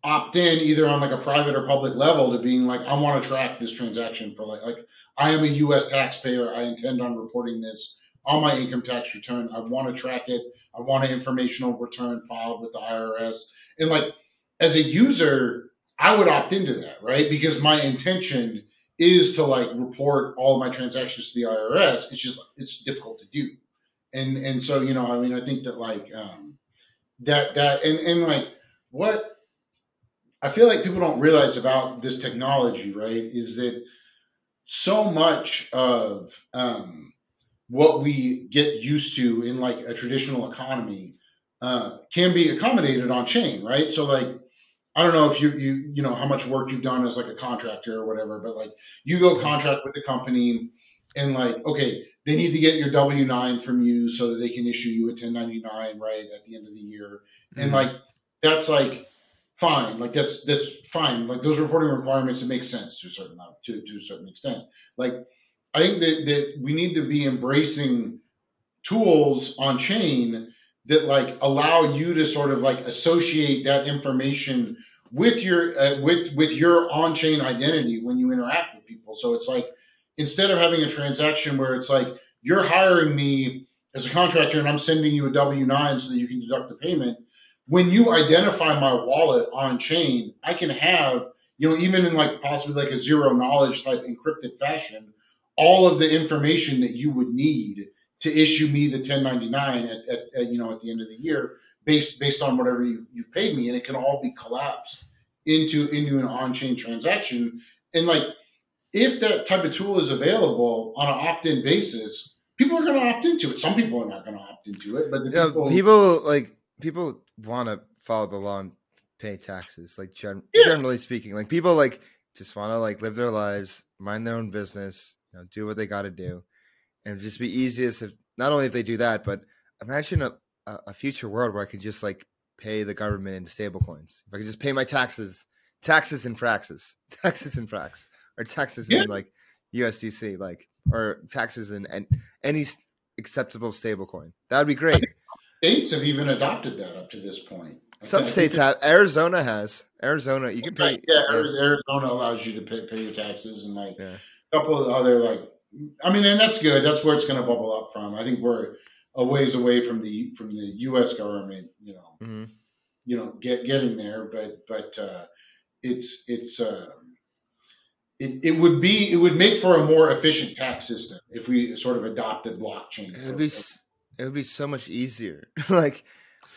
opt in either on like a private or public level to being like I want to track this transaction for like like I am a US taxpayer, I intend on reporting this on my income tax return. I want to track it. I want an informational return filed with the IRS. And like as a user, I would opt into that, right? Because my intention is to like report all my transactions to the IRS. It's just it's difficult to do, and and so you know, I mean, I think that like um, that that and and like what I feel like people don't realize about this technology, right, is that so much of um, what we get used to in like a traditional economy uh, can be accommodated on chain, right? So like I don't know if you you you know how much work you've done as like a contractor or whatever, but like you go contract with the company and like okay, they need to get your W nine from you so that they can issue you a 1099 right at the end of the year, and Mhm. like that's like fine, like that's that's fine, like those reporting requirements it makes sense to a certain to to a certain extent. Like I think that that we need to be embracing tools on chain that like allow you to sort of like associate that information with your uh, with with your on-chain identity when you interact with people so it's like instead of having a transaction where it's like you're hiring me as a contractor and i'm sending you a w9 so that you can deduct the payment when you identify my wallet on chain i can have you know even in like possibly like a zero knowledge type encrypted fashion all of the information that you would need to issue me the 1099 at, at, at, you know at the end of the year based based on whatever you've, you've paid me. And it can all be collapsed into into an on-chain transaction. And like if that type of tool is available on an opt-in basis people are going to opt into it. Some people are not going to opt into it but the Yeah, people, people like people want to follow the law and pay taxes. Like gen- Yeah. generally speaking, like people like just want to like live their lives, mind their own business, you know, do what they got to do, and just be easiest if not only if they do that, but imagine a, a future world where I could just like pay the government in stablecoins. If I could just pay my taxes, taxes and fraxes, [laughs] taxes and frax, or taxes Yeah. in like USDC, like or taxes in an, any acceptable stablecoin. That would be great. States have even adopted that up to this point Some I states have. Arizona has. Arizona, you can pay. yeah, yeah, Arizona allows you to pay, pay your taxes and like Yeah. a couple of other like I mean and that's good. That's where it's going to bubble up from. I think we're a ways away from the from the US government, you know, mhm. you know, get getting there, but but uh it's it's uh it, it would be it would make for a more efficient tax system if we sort of adopted blockchain. It would be. It would be so much easier. [laughs] like,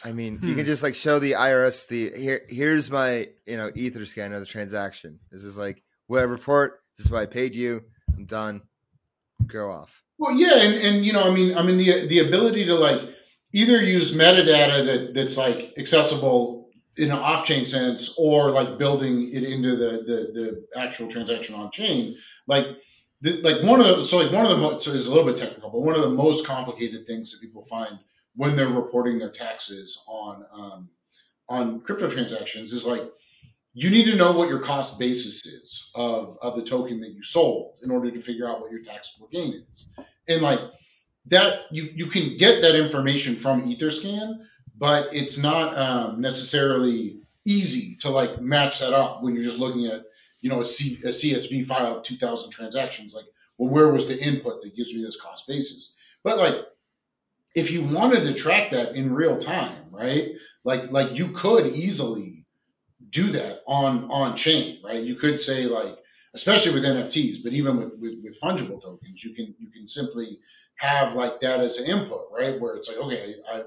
I mean, you can hmm. just like show the IRS the here. Here's my you know Etherscan of the transaction. This is like what I report. This is why I paid you. I'm done. Go off. Well, yeah, and, and you know, I mean, I mean the the ability to like either use metadata that that's like accessible in an off-chain sense, or like building it into the the, the actual transaction on chain. Like, the, like one of the so like one of the most so it's a little bit technical, but one of the most complicated things that people find when they're reporting their taxes on um, on crypto transactions is like you need to know what your cost basis is of, of the token that you sold in order to figure out what your taxable gain is. And like that, you, you can get that information from Etherscan, but it's not um, necessarily easy to like match that up when you're just looking at, you know, a, C, a CSV file of 2000 transactions. Like, well, where was the input that gives me this cost basis? But like, if you wanted to track that in real time, right? Like, like you could easily do that on on chain, right? You could say like, especially with NFTs, but even with, with with fungible tokens, you can you can simply have like that as an input, right? Where it's like, okay, I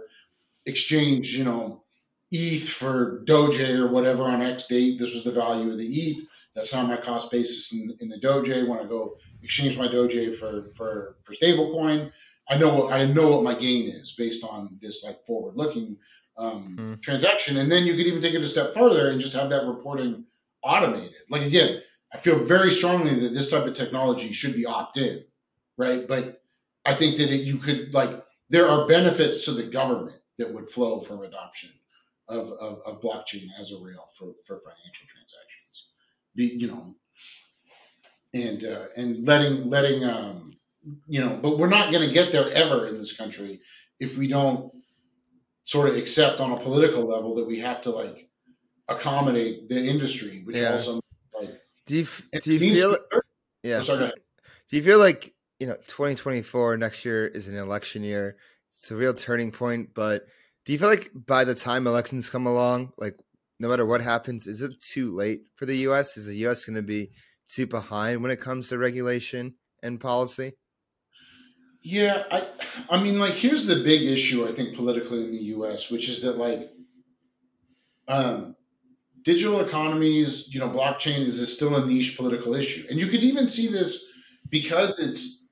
exchange, you know, ETH for Doge or whatever on X date. This was the value of the ETH. That's not my cost basis in, in the Doge. When I go exchange my Doge for for for stablecoin, I know what I know what my gain is based on this like forward looking um, Hmm. transaction. And then you could even take it a step further and just have that reporting automated. Like again, I feel very strongly that this type of technology should be opt in, right? But I think that it, you could like there are benefits to the government that would flow from adoption of, of, of blockchain as a rail for, for financial transactions. Be, you know, and uh, and letting letting um, you know, but we're not going to get there ever in this country if we don't sort of accept on a political level that we have to like accommodate the industry, which Yeah. also like Do you f- do you feel? to Yeah. Sorry, do, do you feel like you know 2024 next year is an election year? It's a real turning point. But do you feel like by the time elections come along, like no matter what happens, is it too late for the U.S.? Is the U.S. going to be too behind when it comes to regulation and policy? Yeah, I I mean like here's the big issue I think politically in the US, which is that like um digital economies, you know, blockchain is, is still a niche political issue. And you could even see this because it's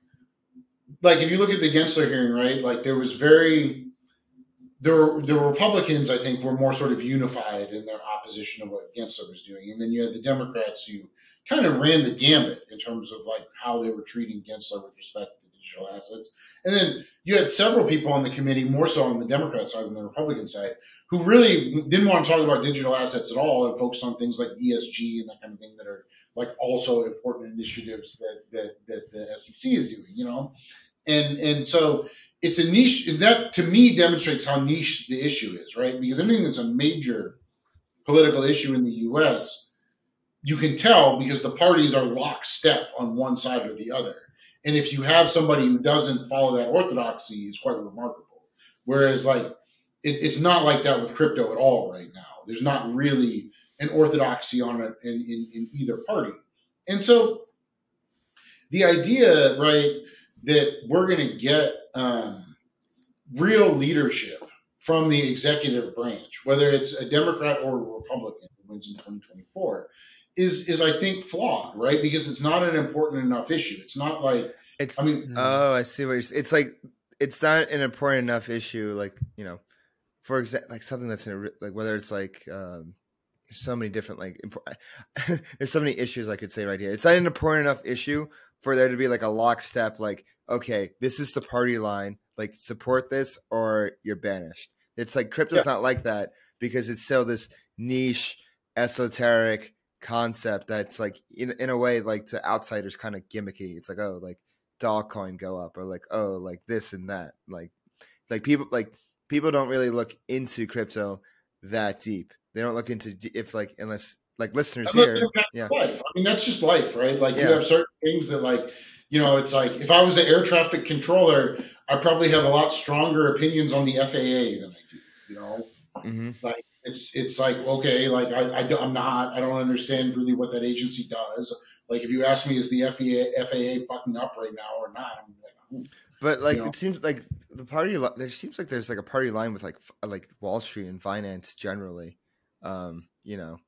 like if you look at the Gensler hearing, right? Like there was very the the Republicans, I think, were more sort of unified in their opposition of what Gensler was doing, and then you had the Democrats who kind of ran the gambit in terms of like how they were treating Gensler with respect to digital assets, and then you had several people on the committee, more so on the Democrat side than the Republican side, who really didn't want to talk about digital assets at all and focus on things like ESG and that kind of thing that are like also important initiatives that that, that the SEC is doing, you know, and and so it's a niche that to me demonstrates how niche the issue is, right? Because anything that's a major political issue in the U.S., you can tell because the parties are lockstep on one side or the other. And if you have somebody who doesn't follow that orthodoxy, it's quite remarkable. Whereas, like, it, it's not like that with crypto at all right now. There's not really an orthodoxy on it in, in, in either party. And so the idea, right, that we're going to get um, real leadership from the executive branch, whether it's a Democrat or a Republican who wins in 2024, is is I think flawed, right? Because it's not an important enough issue. It's not like It's I mean, oh, I see what you're. s- It's like it's not an important enough issue. Like you know, for example, like something that's in a, like whether it's like um, there's so many different like impor- [laughs] there's so many issues I could say right here. It's not an important enough issue for there to be like a lockstep. Like okay, this is the party line. Like support this or you're banished. It's like crypto's Yeah. not like that because it's still this niche, esoteric concept that's like in in a way like to outsiders kind of gimmicky. It's like oh like dog coin go up or like oh like this and that like like people like people don't really look into crypto that deep. They don't look into if like unless like listeners here. yeah. life. I mean, that's just life, right? Like you have certain things that, like, you know, it's like if I was an air traffic controller, I probably have a lot stronger opinions on the FAA than I do. You know, hmm it's it's like okay, like I, I don't- I'm not, I don't understand really what that agency does. Like if you ask me, is the FAA FAA fucking up right now or not? I'm like. But like You know? it seems like the party li- there seems like there's like a party line with like like Wall Street and finance generally. Um, you know,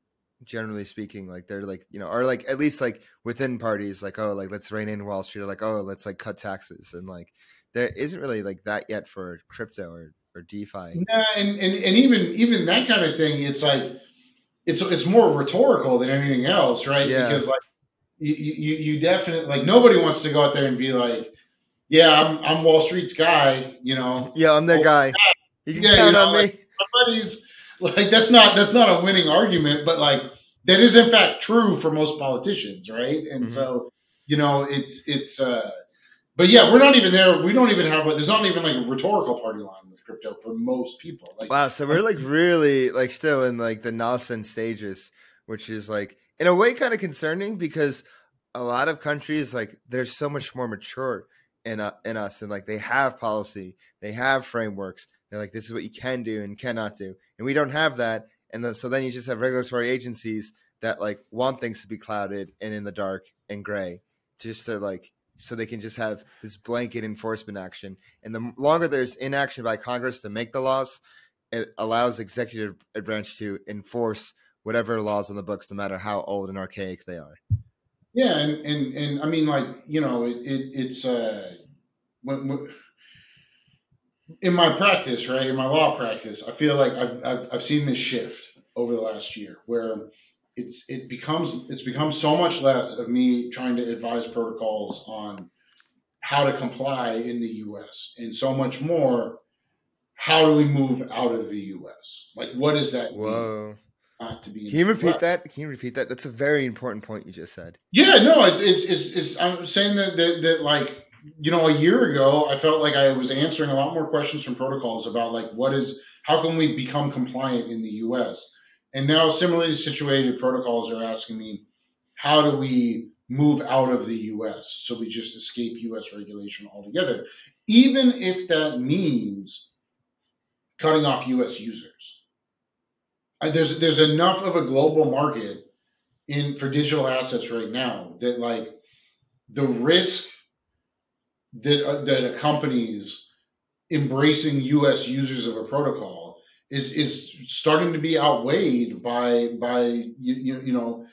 generally speaking, like they're like you know, or like at least like within parties, like oh, like let's rein in Wall Street, or like oh, let's like cut taxes, and like there isn't really like that yet for crypto or or DeFi. Nah, and, and and even even that kind of thing, it's like it's it's more rhetorical than anything else, right? Yeah. Because like you, you you definitely like nobody wants to go out there and be like, yeah, I'm I'm Wall Street's guy, you know. Yeah, I'm their Well, guy. You can yeah, you count know, on like- me. Somebody's like that's not that's not a winning argument, but like that is in fact true for most politicians, right? And Mhm. so you know it's it's uh but yeah, we're not even there. We don't even have like there's not even like a rhetorical party line with crypto for most people. Like Wow, so we're like really like still in like the nascent stages, which is like in a way kind of concerning because a lot of countries like they're so much more mature in uh, in us and like they have policy, they have frameworks. They're like this is what you can do and cannot do, and we don't have that. And then, so then you just have regulatory agencies that like want things to be clouded and in the dark and gray, just to like so they can just have this blanket enforcement action. And the longer there's inaction by Congress to make the laws, it allows executive branch to enforce whatever laws on the books, no matter how old and archaic they are. Yeah, and, and, and I mean, like you know, it, it it's uh, when, when, in my practice, right, in my law practice, I feel like I've, I've I've seen this shift over the last year where it's it becomes it's become so much less of me trying to advise protocols on how to comply in the U.S. and so much more how do we move out of the U.S. Like, what does that mean Whoa! not to be? Can you repeat US? that? Can you repeat that? That's a very important point you just said. Yeah, no, it's it's it's, it's I'm saying that, that that like you know a year ago I felt like I was answering a lot more questions from protocols about like what is how can we become compliant in the U.S. and now similarly situated protocols are asking me how do we move out of the U.S. so we just escape U.S. regulation altogether, even if that means cutting off U.S. users. There's there's enough of a global market in for digital assets right now that like the risk that uh, that accompanies embracing U.S. users of a protocol is is starting to be outweighed by by you, you, you know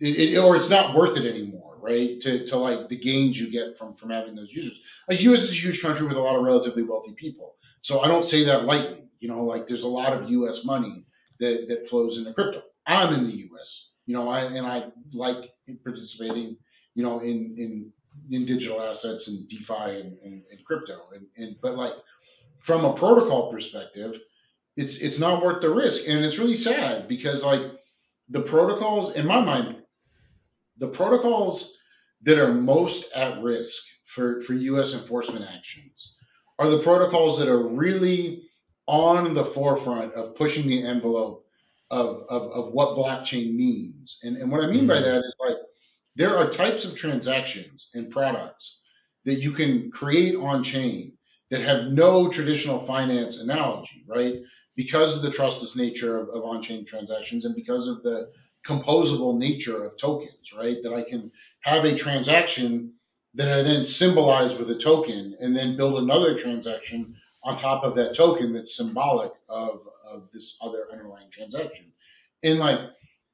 it, it, or it's not worth it anymore, right? To, to like the gains you get from from having those users. Like U.S. is a huge country with a lot of relatively wealthy people, so I don't say that lightly. You know, like there's a lot of U.S. money that that flows into crypto. I'm in the U.S. You know, I, and I like participating. You know, in in in digital assets and DeFi and, and, and crypto, and, and but like from a protocol perspective, it's it's not worth the risk, and it's really sad because like the protocols, in my mind, the protocols that are most at risk for, for U.S. enforcement actions are the protocols that are really on the forefront of pushing the envelope of, of, of what blockchain means. And, and what I mean by mm-hmm. that is like there are types of transactions and products that you can create on chain that have no traditional finance analogy, right? Because of the trustless nature of, of on chain transactions and because of the composable nature of tokens, right? That I can have a transaction that I then symbolize with a token and then build another transaction on top of that token that's symbolic of, of this other underlying transaction. And like,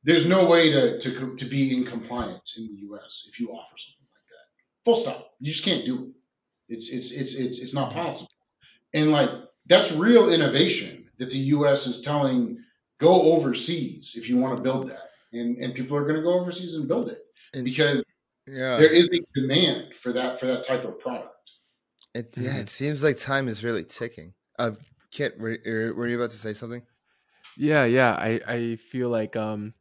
there's no way to, to, to be in compliance in the US if you offer something like that. Full stop. You just can't do it. It's, it's, it's, it's, it's not possible. And like, that's real innovation that the US is telling go overseas if you want to build that and and people are going to go overseas and build it and, because yeah. there is a demand for that for that type of product. It, yeah, mm-hmm. it seems like time is really ticking. Uh, Kiet, were, were you about to say something? Yeah, yeah. I, I feel like um,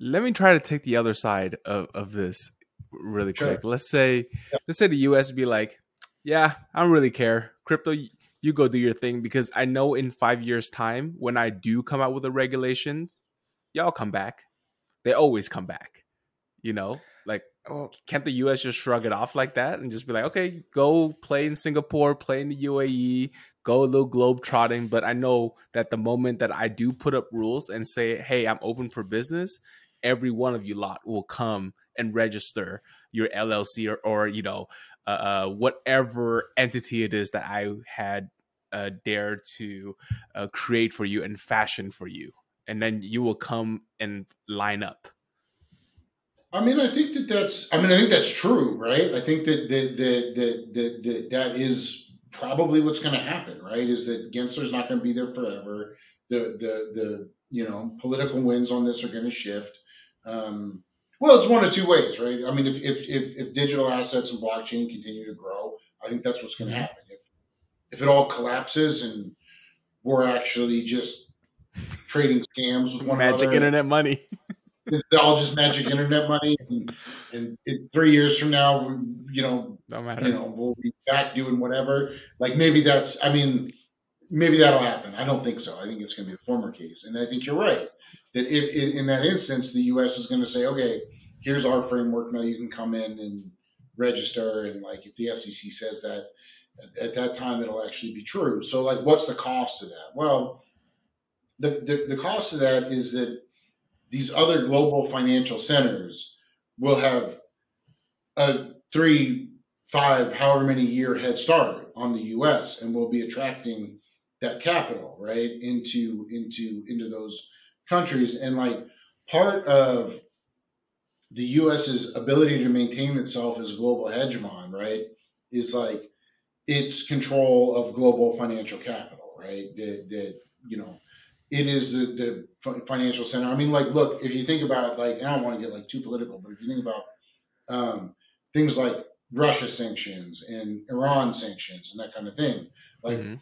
let me try to take the other side of, of this really quick. Let's say yeah. let's say the US be like, yeah, I don't really care. Crypto, you go do your thing because I know in five years' time when I do come out with the regulations, y'all come back they always come back. You know, like oh. can't the US just shrug it off like that and just be like, okay, go play in Singapore, play in the UAE, go a little globe trotting. But I know that the moment that I do put up rules and say, hey, I'm open for business, every one of you lot will come and register your LLC or, or you know, uh, uh, whatever entity it is that I had uh, dared to uh, create for you and fashion for you and then you will come and line up. I mean, I think that that's. I mean, I think that's true, right? I think that that that that that, that, that is probably what's going to happen, right? Is that Gensler's not going to be there forever. The the the you know political winds on this are going to shift. Um, well, it's one of two ways, right? I mean, if, if if if digital assets and blockchain continue to grow, I think that's what's going to mm-hmm. happen. If if it all collapses and we're actually just trading scams with one magic another. internet money. [laughs] it's all just magic internet money, and, and it, three years from now, you know, Don't matter. you know, we'll be back doing whatever. Like maybe that's, I mean, maybe that'll happen. I don't think so. I think it's going to be a former case, and I think you're right that if, in, in that instance, the U.S. is going to say, okay, here's our framework. Now you can come in and register, and like if the SEC says that. At, at that time, it'll actually be true. So, like, what's the cost of that? Well, the, the, the cost of that is that these other global financial centers will have a three, five, however many year head start on the U.S. and will be attracting that capital right into into into those countries and like part of the U.S.'s ability to maintain itself as a global hegemon right is like its control of global financial capital right that, that you know it is the, the, financial center. I mean, like, look, if you think about like, I don't want to get like too political, but if you think about um, things like Russia sanctions and Iran sanctions and that kind of thing, like mm-hmm.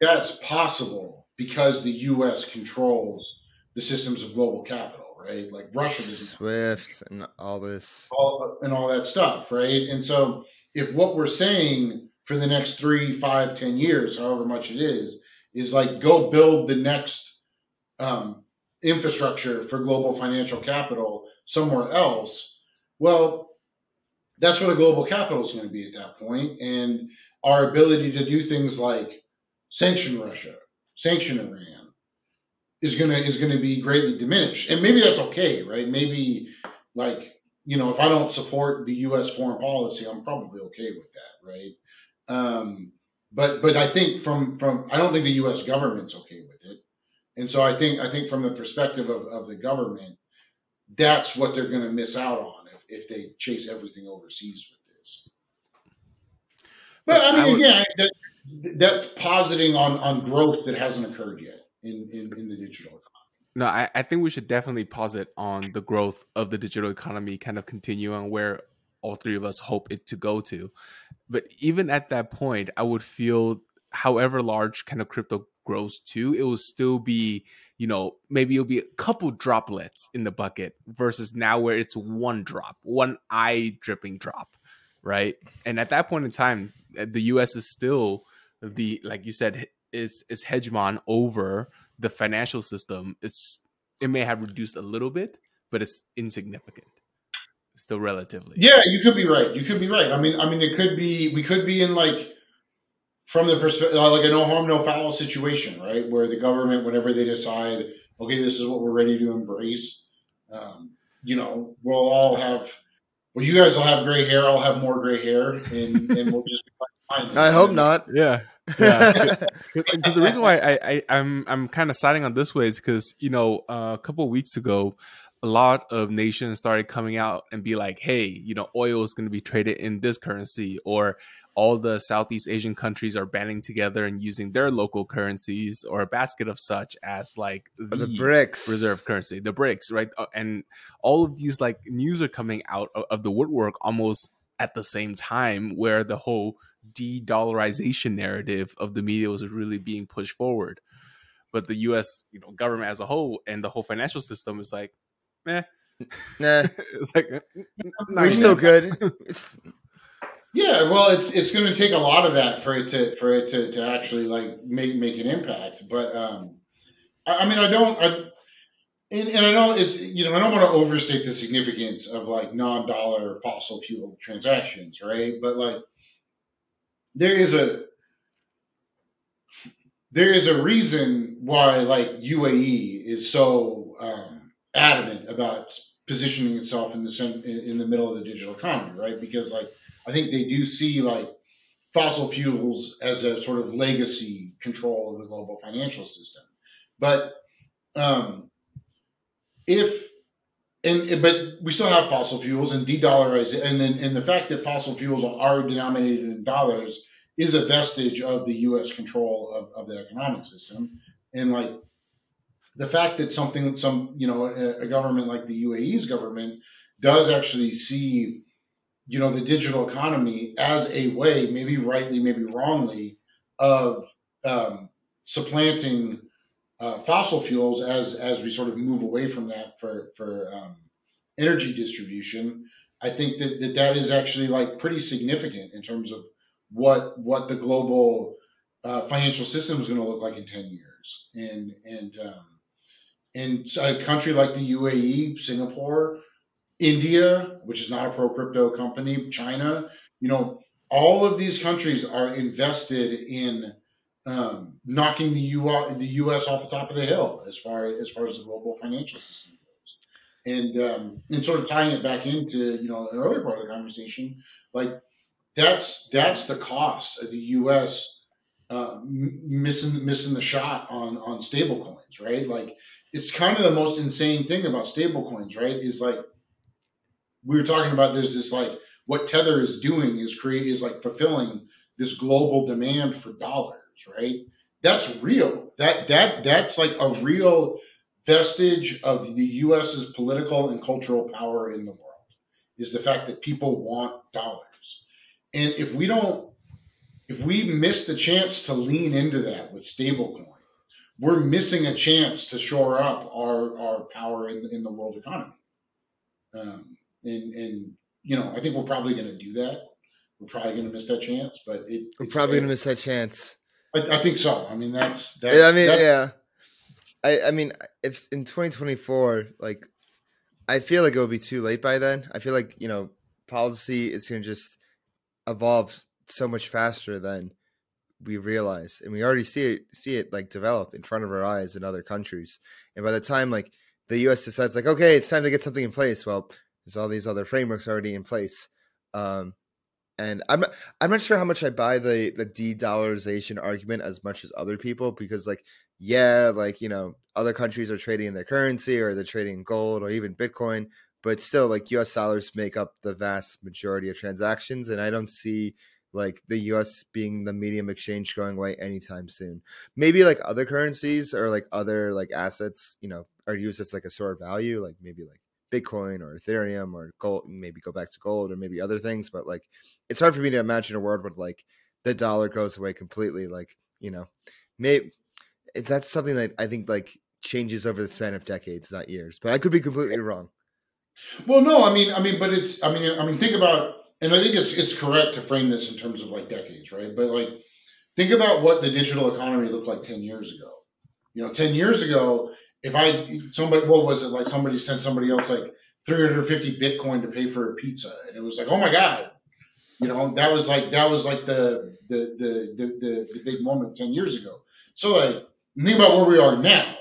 That's possible because the U.S. controls the systems of global capital, right? Like Russia SWIFT and all this, all, and all that stuff, right? And so, if what we're saying for the next three, five, ten years, however much it is, is like go build the next um, infrastructure for global financial capital somewhere else, well, that's where the global capital is going to be at that point, and our ability to do things like sanction Russia, sanction Iran, is gonna is going to be greatly diminished. And maybe that's okay, right? Maybe like you know, if I don't support the U.S. foreign policy, I'm probably okay with that, right? Um, but but I think from from I don't think the U.S. government's okay with it. And so I think I think from the perspective of, of the government, that's what they're going to miss out on if, if they chase everything overseas with this. But I mean, I would, yeah, that's positing on on growth that hasn't occurred yet in in, in the digital economy. No, I, I think we should definitely posit on the growth of the digital economy, kind of continuing where all three of us hope it to go to. But even at that point, I would feel however large kind of crypto grows to, it will still be, you know, maybe it'll be a couple droplets in the bucket versus now where it's one drop, one eye dripping drop, right? And at that point in time, uh, the US is still the like you said is is hegemon over the financial system. It's it may have reduced a little bit, but it's insignificant still relatively. Yeah, you could be right. You could be right. I mean, I mean, it could be we could be in like from the perspective like a no harm no foul situation, right? Where the government, whenever they decide, okay, this is what we're ready to embrace, um, you know, we'll all have. Well, you guys will have gray hair. I'll have more gray hair, and, and we'll just. Be fine fine. [laughs] I hope not. Yeah, yeah. [laughs] Because the reason why I, I I'm I'm kind of siding on this way is because you know uh, a couple weeks ago a lot of nations started coming out and be like, hey, you know, oil is going to be traded in this currency, or all the Southeast Asian countries are banding together and using their local currencies or a basket of such as like the, the BRICS reserve currency, the BRICS, right? Uh, and all of these like news are coming out of, of the woodwork almost at the same time where the whole de-dollarization narrative of the media was really being pushed forward but the US, you know, government as a whole and the whole financial system is like, eh. [laughs] Nah. [laughs] it's like we're still good. [laughs] It's yeah, well, it's it's going to take a lot of that for it to for it to, to actually like make make an impact. But um, I, I mean, I don't. I, and, and I know it's you know I don't want to overstate the significance of like non-dollar fossil fuel transactions, right? But like there is a there is a reason why like UAE is so um, adamant about positioning itself in the in the middle of the digital economy, right? Because like I think they do see like fossil fuels as a sort of legacy control of the global financial system, but um, if and but we still have fossil fuels and de-dollarize and then and the fact that fossil fuels are denominated in dollars is a vestige of the U.S. control of, of the economic system, and like the fact that something, some, you know, a, a government like the UAE's government does actually see, you know, the digital economy as a way, maybe rightly, maybe wrongly, of um, supplanting uh, fossil fuels as as we sort of move away from that for for um, energy distribution. I think that, that that is actually like pretty significant in terms of what what the global uh, financial system is going to look like in ten years, and and um, in a country like the UAE, Singapore, India, which is not a pro crypto company, China, you know, all of these countries are invested in um, knocking the, U- the U.S. off the top of the hill as far as far as the global financial system goes, and um, and sort of tying it back into you know an earlier part of the conversation, like that's that's the cost of the U.S. Uh, missing missing the shot on on stable coins, right? Like it's kind of the most insane thing about stable coins, right? Is like we were talking about there's this like what Tether is doing is create is like fulfilling this global demand for dollars, right? That's real. That that that's like a real vestige of the US's political and cultural power in the world is the fact that people want dollars. And if we don't if we miss the chance to lean into that with stablecoin, we're missing a chance to shore up our, our power in, in the world economy. Um, and, and, you know, I think we're probably going to do that. We're probably going to miss that chance, but it, we're probably going to miss that chance. I, I, think so. I mean, that's, that's I mean, that's, yeah. I, I mean, if in 2024, like, I feel like it will be too late by then. I feel like, you know, policy is going to just evolve so much faster than we realize and we already see it see it like develop in front of our eyes in other countries and by the time like the us decides like okay it's time to get something in place well there's all these other frameworks already in place um and I'm I'm not sure how much I buy the the de-dollarization argument as much as other people because like yeah, like you know other countries are trading in their currency or they're trading gold or even Bitcoin, but still like U.S. dollars make up the vast majority of transactions, and I don't see like the US being the medium exchange going away anytime soon. Maybe like other currencies or like other like assets, you know, are used as like a store of value, like maybe like Bitcoin or Ethereum or gold, maybe go back to gold or maybe other things. But like, it's hard for me to imagine a world where like the dollar goes away completely. Like, you know, maybe eh, that's something that I think like changes over the span of decades, not years. But I could be completely wrong. Well, no, I mean, I mean, but it's, I mean, I mean, think about and I think it's it's correct to frame this in terms of like decades, right? But like think about what the digital economy looked like 10 years ago. You know, 10 years ago, if I somebody what was it like somebody sent somebody else like 350 Bitcoin to pay for a pizza, and it was like, oh my God. You know, that was like that was like the the the the, the, the big moment 10 years ago. So like think about where we are now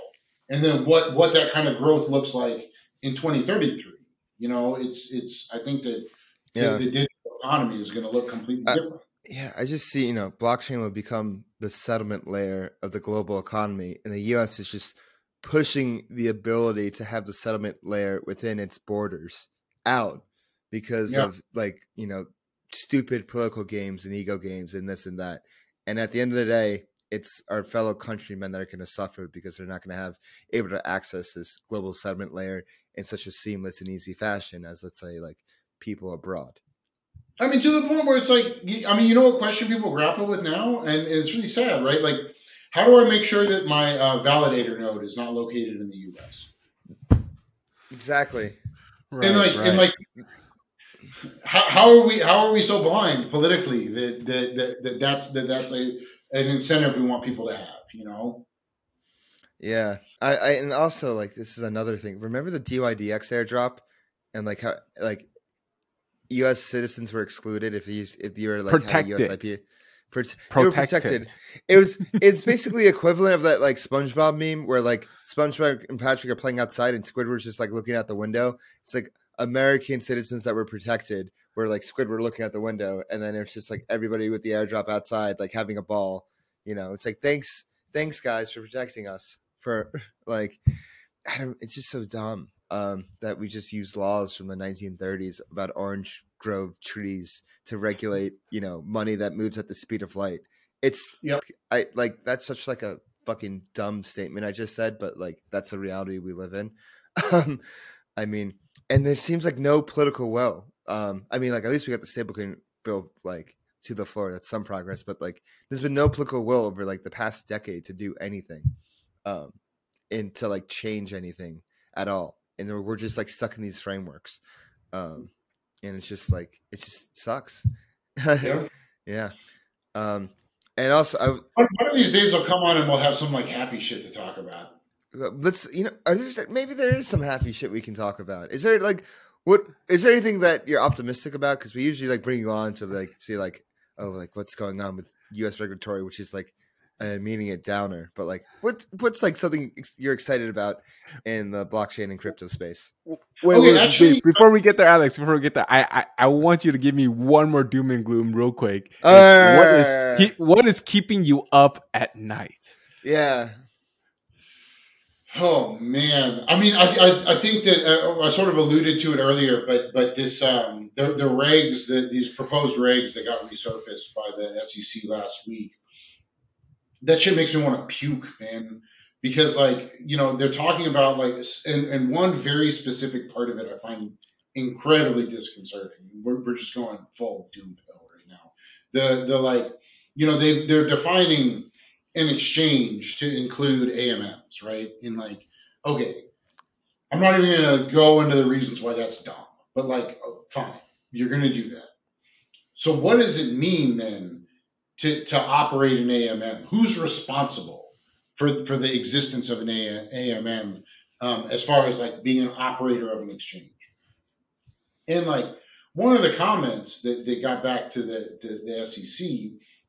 and then what what that kind of growth looks like in 2033. You know, it's it's I think that yeah. the, the digital economy is going to look completely different. Yeah, I just see, you know, blockchain will become the settlement layer of the global economy, and the US is just pushing the ability to have the settlement layer within its borders out because yeah. of like, you know, stupid political games and ego games and this and that. And at the end of the day, it's our fellow countrymen that are going to suffer because they're not going to have able to access this global settlement layer in such a seamless and easy fashion as let's say like people abroad. I mean, to the point where it's like, I mean, you know what question people grapple with now, and, and it's really sad, right? Like, how do I make sure that my uh, validator node is not located in the U.S. Exactly. Right, and like, right. and like, how, how are we? How are we so blind politically that that, that, that that's that that's a an incentive we want people to have? You know. Yeah, I, I and also like this is another thing. Remember the DYDX airdrop, and like how like U.S. citizens were excluded if you if you were like protected. had a U.S. IP. Protected. protected. It was it's basically [laughs] equivalent of that like SpongeBob meme where like SpongeBob and Patrick are playing outside and Squidward's just like looking out the window. It's like American citizens that were protected where like Squidward looking out the window, and then it's just like everybody with the airdrop outside like having a ball. You know, it's like thanks, thanks guys for protecting us for [laughs] like. it's just so dumb um, that we just use laws from the 1930s about orange grove trees to regulate, you know, money that moves at the speed of light. It's yep. I like that's such like a fucking dumb statement I just said, but like that's the reality we live in. [laughs] Um, I mean, and there seems like no political will. Um, I mean, like at least we got the stablecoin bill like to the floor. That's some progress, but like there's been no political will over like the past decade to do anything, um, and to like change anything at all and we're just like stuck in these frameworks um and it's just like it just sucks. Yeah. [laughs] Yeah. Um and also I, one of these days will come on and we'll have some like happy shit to talk about. Let's you know are there maybe there is some happy shit we can talk about. Is there like what is there anything that you're optimistic about? Because we usually like bring you on to like see like oh like what's going on with us regulatory which is like uh, meaning it downer, but like what what's like something you're excited about in the blockchain and crypto space? Wait, okay, wait, actually, wait, before we get there, Alex, before we get there, I, I, I want you to give me one more doom and gloom real quick. Uh, what is what is keeping you up at night? Yeah. Oh man, I mean, I, I, I think that uh, I sort of alluded to it earlier, but but this um the the regs that these proposed regs that got resurfaced by the SEC last week that shit makes me want to puke, man. Because like you know they're talking about like and, and one very specific part of it I find incredibly disconcerting. We're, we're just going full doom pill right now. The the like you know they they're defining an exchange to include AMMs, right? In like okay, I'm not even gonna go into the reasons why that's dumb, but like oh, fine, you're gonna do that. So what does it mean then to, to operate an AMM? Who's responsible for, for the existence of an AMM um, as far as like being an operator of an exchange? And like one of the comments that, that got back to the, to the SEC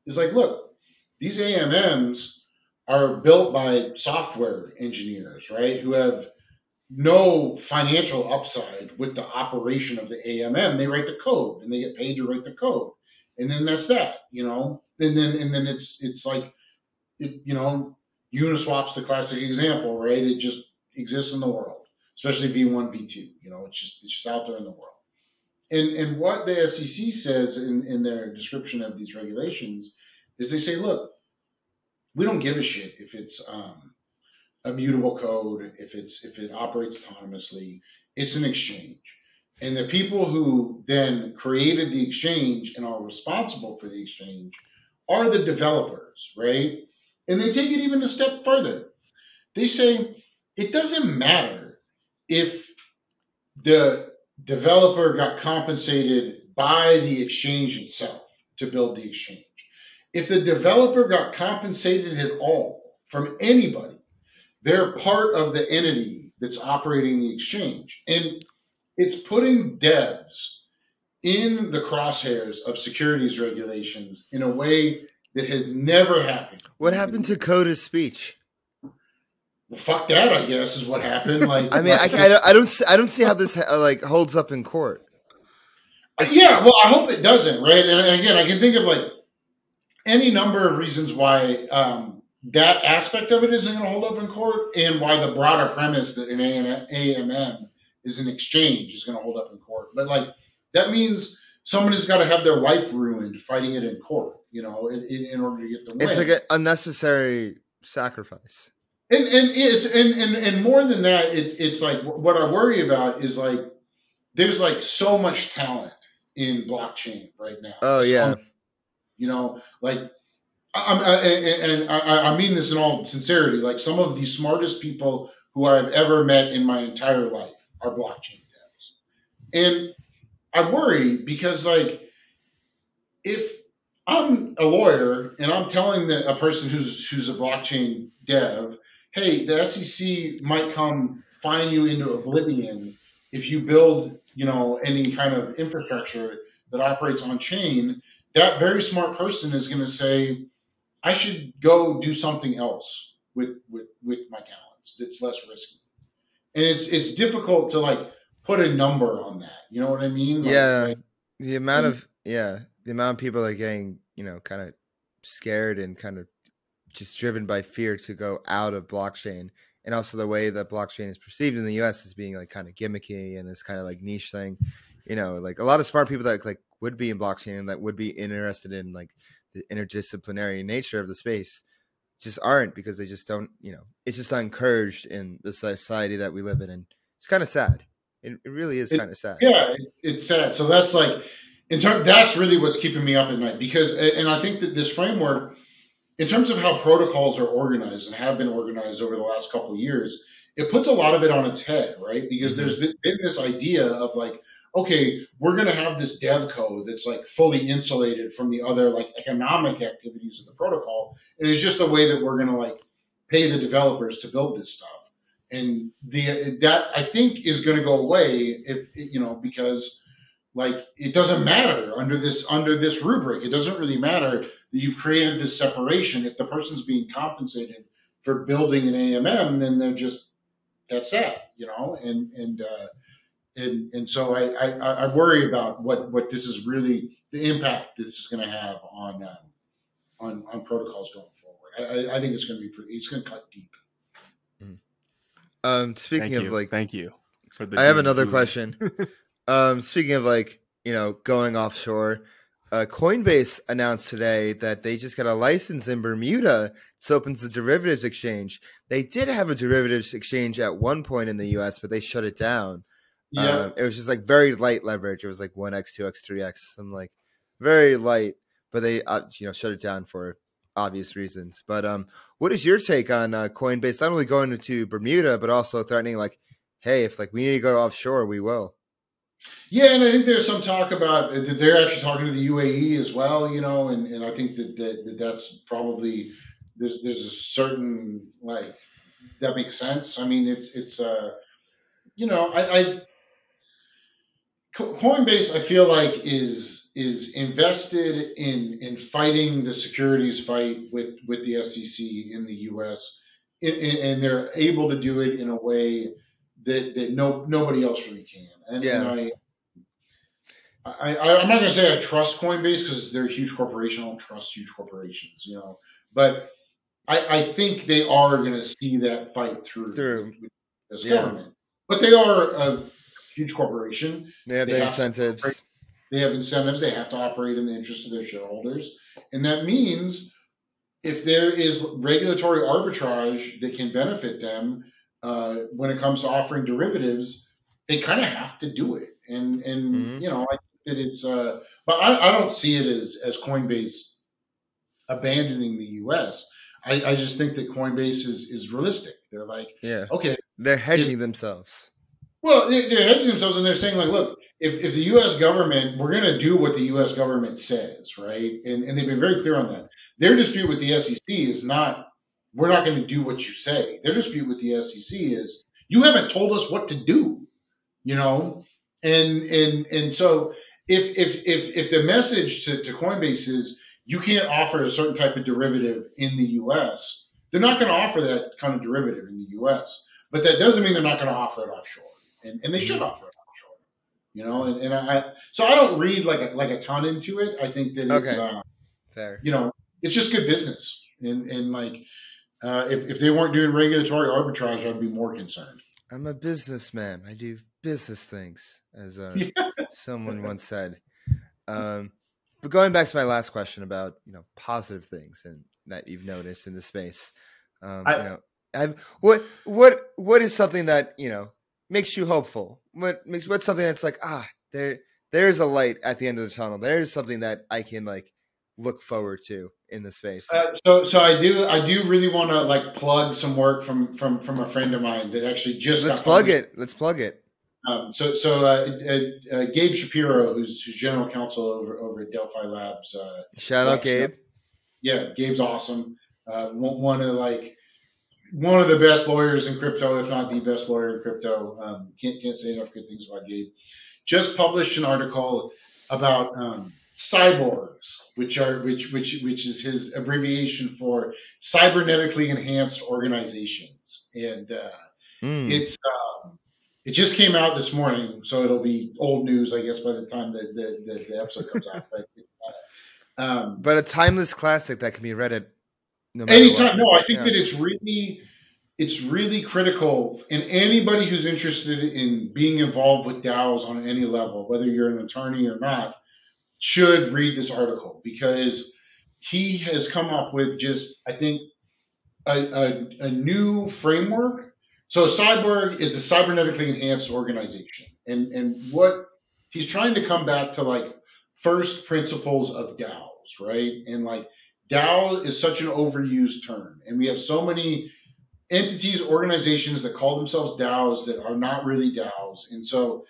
is like, look, these AMMs are built by software engineers, right? Who have no financial upside with the operation of the AMM. They write the code and they get paid to write the code. and then that's that, you know. And then and then it's it's like, it, you know, Uniswap's the classic example, right? It just exists in the world, especially V1, V2. You know, it's just it's just out there in the world. And and what the SEC says in, in their description of these regulations is they say, look, we don't give a shit if it's um, a mutable code, if it's if it operates autonomously. It's an exchange. And the people who then created the exchange and are responsible for the exchange are the developers, right? And they take it even a step further. They say it doesn't matter if the developer got compensated by the exchange itself to build the exchange. If the developer got compensated at all from anybody, they're part of the entity that's operating the exchange. And it's putting devs in the crosshairs of securities regulations in a way that has never happened. What happened to code is speech? Well, fuck that, I guess, is what happened. Like, I mean, I, I, don't, I don't, see, I don't see how this uh, like holds up in court. yeah, well, I hope it doesn't, right? And again, I can think of like any number of reasons why um, that aspect of it isn't going to hold up in court, and why the broader premise that an AMM is an exchange is going to hold up in court. But like that means someone has got to have their life ruined fighting it in court, you know, in, in order to get the win. It's like an unnecessary sacrifice. And and it's and and, and more than that, it's it's like what I worry about is like there's like so much talent in blockchain right now. Oh yeah. you know, like I'm, I, and, and I, I mean this in all sincerity. Like some of the smartest people who I've ever met in my entire life are blockchain devs, and I worry because like if I'm a lawyer and I'm telling the, a person who's who's a blockchain dev hey, the SEC might come fine you into oblivion if you build, you know, any kind of infrastructure that operates on chain. That very smart person is going to say, I should go do something else with with with my talents that's less risky. And it's it's difficult to like put a number on that. You know what I mean? Like, yeah. Like, the amount of yeah, the amount of people are getting, you know, kind of scared and kind of just driven by fear to go out of blockchain and also the way that blockchain is perceived in the US as being like kind of gimmicky and this kind of like niche thing. You know, like a lot of smart people that like would be in blockchain and that would be interested in like the interdisciplinary nature of the space just aren't because they just don't, you know, it's just not encouraged in the society that we live in. And it's kind of sad. It, it really is kind of sad. Yeah, it's sad. So that's like, in terms, that's really what's keeping me up at night because, and I think that this framework, in terms of how protocols are organized and have been organized over the last couple of years, it puts a lot of it on its head, right? Because mm-hmm. there's been this idea of like, okay, we're going to have this dev code that's like fully insulated from the other like economic activities of the protocol. And it's just a way that we're going to like pay the developers to build this stuff. And the that I think is going to go away if you know because like it doesn't matter under this under this rubric. It doesn't really matter that you've created this separation. If the person's being compensated for building an AMM, then they're just that's that, you know. And and uh, and and so I, I, I worry about what what this is really the impact this is going to have on um, on on protocols going forward. I, I think it's going to be pretty. It's going to cut deep. Um, speaking thank of you. like, thank you for the. I have another question. [laughs] Um, speaking of like, you know, going offshore, uh, Coinbase announced today that they just got a license in Bermuda. It opens the derivatives exchange. They did have a derivatives exchange at one point in the U.S., but they shut it down. Yeah, um, it was just like very light leverage. It was like one x, two x, three x, some like very light. But they, uh, you know, shut it down for obvious reasons. But um, what is your take on uh, Coinbase not only going to Bermuda but also threatening like, hey, if like we need to go offshore, we will. Yeah, and I think there's some talk about that they're actually talking to the UAE as well, you know, and, and I think that, that, that that's probably there's there's a certain like that makes sense. I mean, it's it's uh you know I, I Coinbase I feel like is is invested in in fighting the securities fight with with the SEC in the U.S. and, and they're able to do it in a way that that no nobody else really can. And, yeah. and I I, I I'm not going to say I trust Coinbase because they're a huge corporation. I don't trust huge corporations, you know. But I, I think they are going to see that fight through, Through. as Yeah. government. But they are a huge corporation. They have They incentives. operate- They have incentives. They have to operate in the interest of their shareholders, and that means if there is regulatory arbitrage that can benefit them uh, when it comes to offering derivatives, they kind of have to do it. And and Mhm. you know, I think that it's uh, but I, I don't see it as as Coinbase abandoning the U.S. I, I just think that Coinbase is is realistic. They're like, Yeah, okay, they're hedging themselves. Well, they- they're hedging themselves and they're saying, like, look, if, if the U.S. government, we're going to do what the U.S. government says, right? And, and they've been very clear on that. Their dispute with the SEC is not, we're not going to do what you say. Their dispute with the SEC is, you haven't told us what to do, you know? And and and so if if if if the message to, to Coinbase is you can't offer a certain type of derivative in the U.S., they're not going to offer that kind of derivative in the U.S. But that doesn't mean they're not going to offer it offshore, and, and they should offer it offshore. You know, and, and I so I don't read like a, like a ton into it. I think that it's Okay. uh, Fair. you know it's just good business, and and like uh, if if they weren't doing regulatory arbitrage, I'd be more concerned. I'm a businessman. I do business things, as uh, [laughs] someone once said. Um, but going back to my last question about you know positive things and that you've noticed in the space, um, I- you know, I've, what what what is something that you know makes you hopeful? What makes what's something that's like ah there there's a light at the end of the tunnel. There's something that I can like look forward to in the space. Uh, so so I do I do really want to like plug some work from from from a friend of mine that actually just Let's plug it. Let's plug it. Um, so, so uh, uh, uh, Gabe Shapiro, who's, who's general counsel over over at Delphi Labs, uh, Shout out, Gabe. yeah, Gabe's awesome. Uh, one of like one of the best lawyers in crypto, if not the best lawyer in crypto. Um, can't can't say enough good things about Gabe. Just published an article about um, cyborgs, which are which which which is his abbreviation for cybernetically enhanced organizations, and uh, Mm. it's um, it just came out this morning, so it'll be old news, I guess, by the time the the, the, the episode comes out. [laughs] But, uh, um, but a timeless classic that can be read at no anytime, what. no, I think Yeah. that it's really it's really critical, and anybody who's interested in being involved with DAOs on any level, whether you're an attorney or not, should read this article because he has come up with just, I think, a, a, a new framework. So Cyborg is a cybernetically enhanced organization, and and what he's trying to come back to like first principles of DAOs, right? And like DAO is such an overused term, and we have so many entities, organizations that call themselves DAOs that are not really DAOs, and so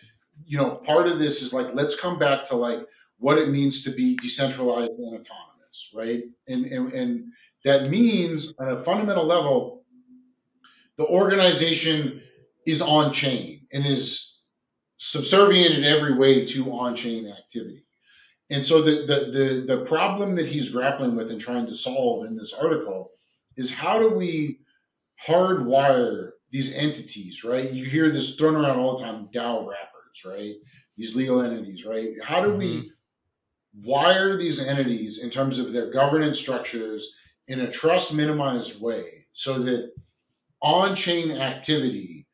you know part of this is like let's come back to like what it means to be decentralized and autonomous, right? And and, and that means on a fundamental level, the organization is on chain and is subservient in every way to on chain activity. And so the, the, the, the problem that he's grappling with and trying to solve in this article is how do we hardwire these entities, right? You hear this thrown around all the time, DAO wrappers, right? These legal entities, right? How do we mm-hmm. wire these entities in terms of their governance structures in a trust minimized way so that on chain activity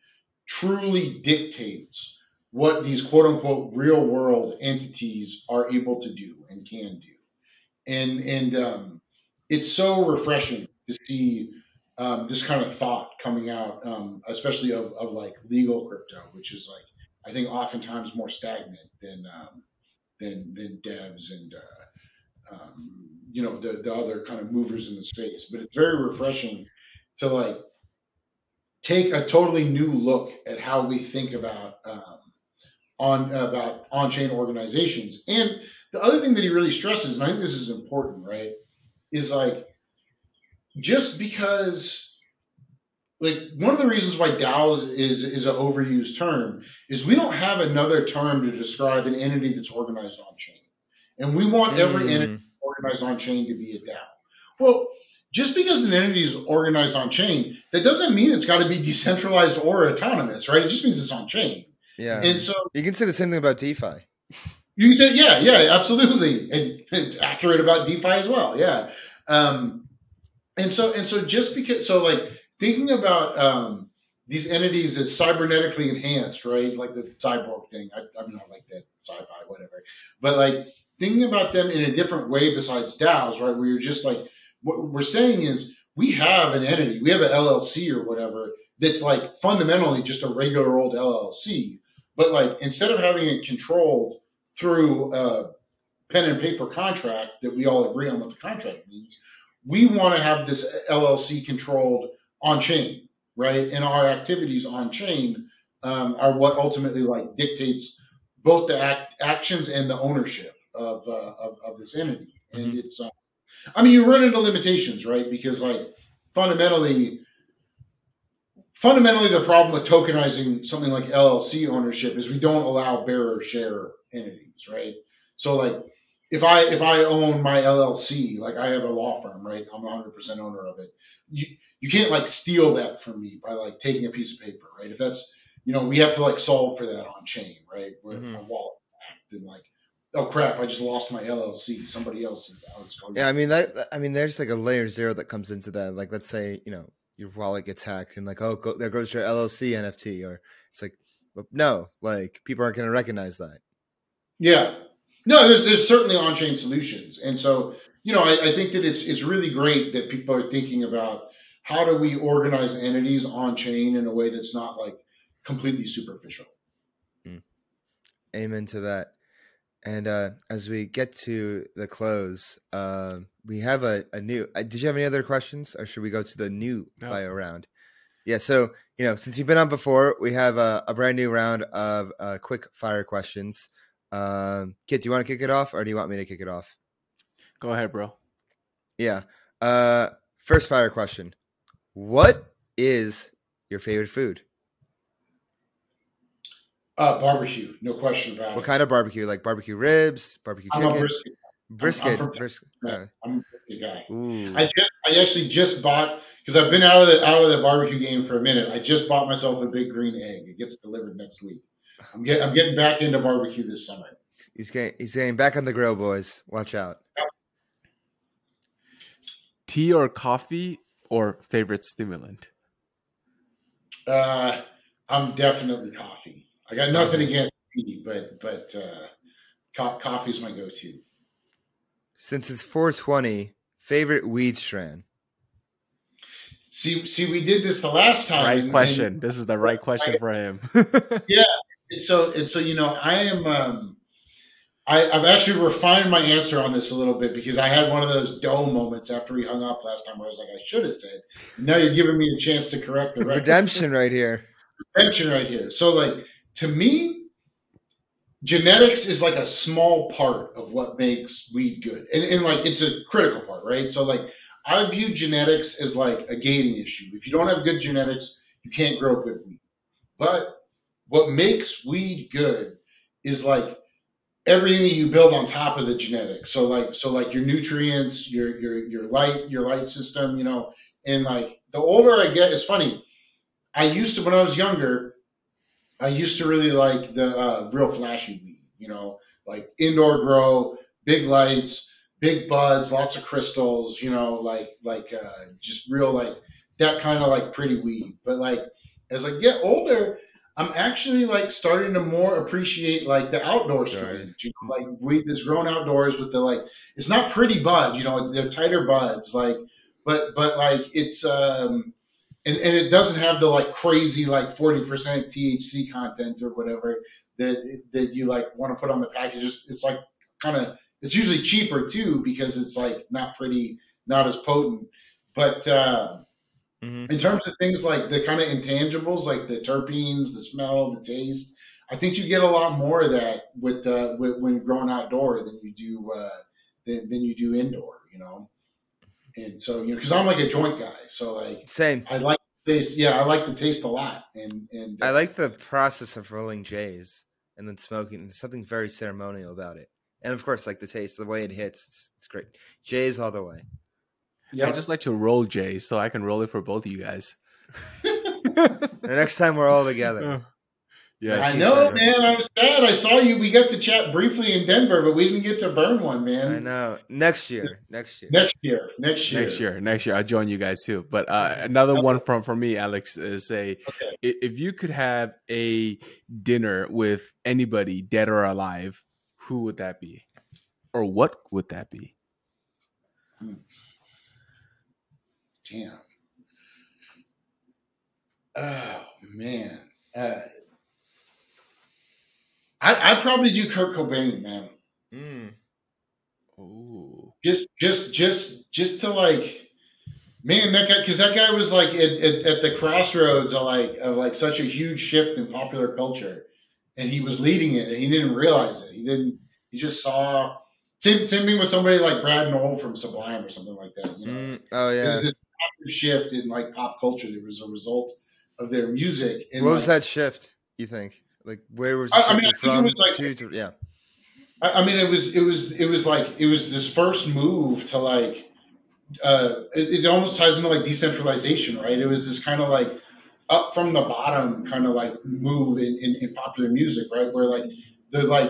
truly dictates what these quote unquote real world entities are able to do and can do. And and um, it's so refreshing to see um, this kind of thought coming out, um, especially of, of like legal crypto, which is like I think oftentimes more stagnant than um, than than devs and uh, um, you know the, the other kind of movers in the space. But it's very refreshing to like take a totally new look at how we think about um, on about on-chain organizations. And the other thing that he really stresses, and I think this is important, right, is like just because like one of the reasons why DAOs is is an overused term is we don't have another term to describe an entity that's organized on chain, and we want every Mm. entity organized on chain to be a DAO. Well, just because an entity is organized on chain, that doesn't mean it's got to be decentralized or autonomous, right? It just means it's on chain. Yeah. And so you can say the same thing about DeFi. You can say, yeah, yeah, absolutely, and it's accurate about DeFi as well. Yeah, um, and so and so just because so like thinking about um, these entities as cybernetically enhanced, right? Like the cyborg thing. I, I'm not like that sci-fi, whatever, but like thinking about them in a different way besides DAOs, right? Where you're just like what we're saying is we have an entity, we have an LLC or whatever that's like fundamentally just a regular old LLC, but like instead of having it controlled through a pen and paper contract that we all agree on what the contract means, we want to have this LLC controlled on chain, right? And our activities on chain um, are what ultimately like dictates both the act, actions and the ownership of, uh, of, of this entity. And mm-hmm. it's, uh, I mean, you run into limitations, right? Because like fundamentally, fundamentally, the problem with tokenizing something like LLC ownership is we don't allow bearer share entities, right? So like if I if I own my LLC, like I have a law firm, right? I'm 100 percent owner of it. You you can't like steal that from me by like taking a piece of paper, right? If that's you know we have to like solve for that on chain, right? Where mm-hmm. my wallet act and like oh crap, I just lost my LLC. Somebody else is out. Yeah, I mean that. I mean, there's like a layer zero that comes into that. Like, let's say you know your wallet gets hacked, and like, oh, go, there goes your LLC NFT, or it's like, no, like people aren't going to recognize that. Yeah, no, there's there's certainly on chain solutions, and so you know, I, I think that it's it's really great that people are thinking about how do we organize entities on chain in a way that's not like completely superficial. Mm. Amen to that. And uh, as we get to the close, uh, we have a, a new. Uh, did you have any other questions, or should we go to the new no. bio round? Yeah. So you know, since you've been on before, we have a, a brand new round of uh, quick fire questions. Um, Kiet, do you want to kick it off, or do you want me to kick it off? Go ahead, bro. Yeah. Uh, first fire question: What is your favorite food? Uh, barbecue, no question about it. What kind of barbecue? Like barbecue ribs, barbecue chicken, I'm brisket. Brisket. I'm, I'm, brisket. Uh, I'm a brisket guy. Ooh. I just, I actually just bought because I've been out of the out of the barbecue game for a minute. I just bought myself a big green egg. It gets delivered next week. I'm getting, I'm getting back into barbecue this summer. He's getting, he's getting back on the grill, boys. Watch out. Yep. Tea or coffee or favorite stimulant? Uh, I'm definitely coffee. I got nothing against tea, but but uh, co- coffee's my go-to. Since it's 420, favorite weed strand. See, see, we did this the last time. Right and, question. And, this is the right [laughs] question I, for him. [laughs] yeah. And so, and so, you know, I am. Um, I, have actually refined my answer on this a little bit because I had one of those dough moments after we hung up last time where I was like, I should have said. Now you're giving me a chance to correct the [laughs] redemption right here. Redemption right here. So, like, to me, genetics is like a small part of what makes weed good. And, and like it's a critical part, right? So like I view genetics as like a gating issue. If you don't have good genetics, you can't grow good weed. But what makes weed good is like everything you build on top of the genetics. So like so like your nutrients, your your your light, your light system, you know, and like the older I get, it's funny. I used to when I was younger, I used to really like the uh, real flashy weed, you know, like indoor grow, big lights, big buds, lots of crystals, you know, like like uh, just real like that kind of like pretty weed. But like as I get older, I'm actually like starting to more appreciate like the outdoor strains, you know, like weed that's grown outdoors with the like it's not pretty bud, you know, they're tighter buds, like but but like it's um and, and it doesn't have the like crazy like 40% THC content or whatever that that you like want to put on the package. It's, like kind of it's usually cheaper too because it's like not pretty, not as potent. But uh, mm-hmm. in terms of things like the kind of intangibles, like the terpenes, the smell, the taste, I think you get a lot more of that with, uh, with when growing outdoor than you do uh, than, than you do indoor. You know. And so, you know, because I'm like a joint guy, so like same. I like taste. Yeah, I like the taste a lot, and and uh, I like the process of rolling J's and then smoking. There's something very ceremonial about it, and of course, like the taste, the way it hits, it's, it's great. J's all the way. Yeah, I just like to roll J's, so I can roll it for both of you guys. [laughs] [laughs] the next time we're all together. Yeah, I know, that. man. I was sad. I saw you. We got to chat briefly in Denver, but we didn't get to burn one, man. I know. Next year. Next year. Next year. Next year. Next year, next year, I'll join you guys too. But uh, another one from from me, Alex, is say Okay. if you could have a dinner with anybody, dead or alive, who would that be, or what would that be? Damn. Oh man. Uh, I I probably do Kurt Cobain, man. Mm. Oh, Just just just just to like, man, that guy because that guy was like at, at, at the crossroads of like of like such a huge shift in popular culture, and he was leading it, and he didn't realize it. He didn't. He just saw. Same same thing with somebody like Brad Nowell from Sublime or something like that. You know, Mm. Oh yeah. this shift in like pop culture that was a result of their music. And What was like, that shift? You think? Like where was it I- I mean, from was like- to, to? Yeah. I, I mean, it was it was it was like it was this first move to like. Uh, it, it almost ties into like decentralization, right? It was this kind of like up from the bottom kind of like move in, in, in popular music, right? Where like the like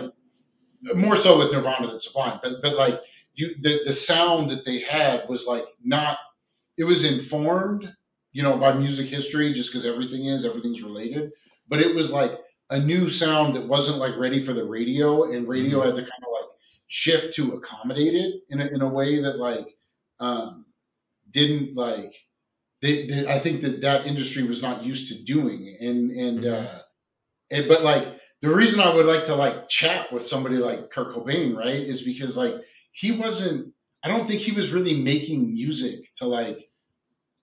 more so with Nirvana than Sublime, but but like you the the sound that they had was like not it was informed, you know, by music history just because everything is everything's related, but it was like a new sound that wasn't like ready for the radio, and radio had to kind of like shift to accommodate it in a, in a way that like um, didn't like they, they I think that that industry was not used to doing, and and Mhm. uh, and but like the reason I would like to like chat with somebody like Kurt Cobain, right, is because like he wasn't. I don't think he was really making music to like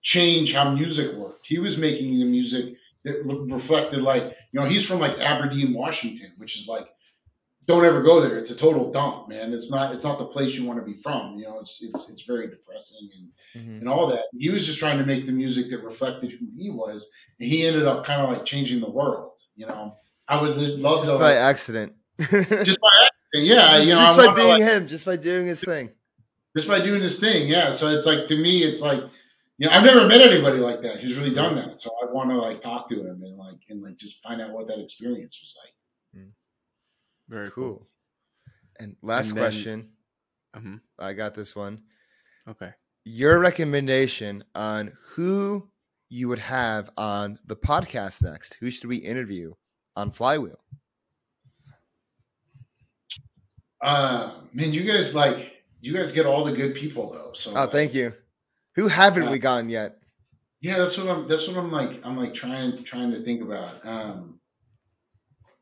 change how music worked. He was making the music that reflected like you know he's from like Aberdeen, Washington, which is like don't ever go there. It's a total dump, man. It's not it's not the place you want to be from. You know, it's it's it's very depressing and Mhm. and all that. He was just trying to make the music that reflected who he was, and he ended up kind of like changing the world. You know, I would love Just to by like, accident. [laughs] just by accident, yeah. just You know, just I by being like, him, just by doing his thing. just by doing this thing, yeah. So it's like to me, it's like you know, I've never met anybody like that who's really done that. So I want to like talk to him and like and like just find out what that experience was like. Mm. very cool. Cool. And last And then- question. Mhm. I got this one. Okay. Your recommendation on who you would have on the podcast next. Who should we interview on Flywheel? Uh, man, you guys like you guys get all the good people though. So Oh, thank you. Who haven't we gotten yet? Yeah, that's what I'm. That's what I'm like. I'm like trying trying to think about. Um,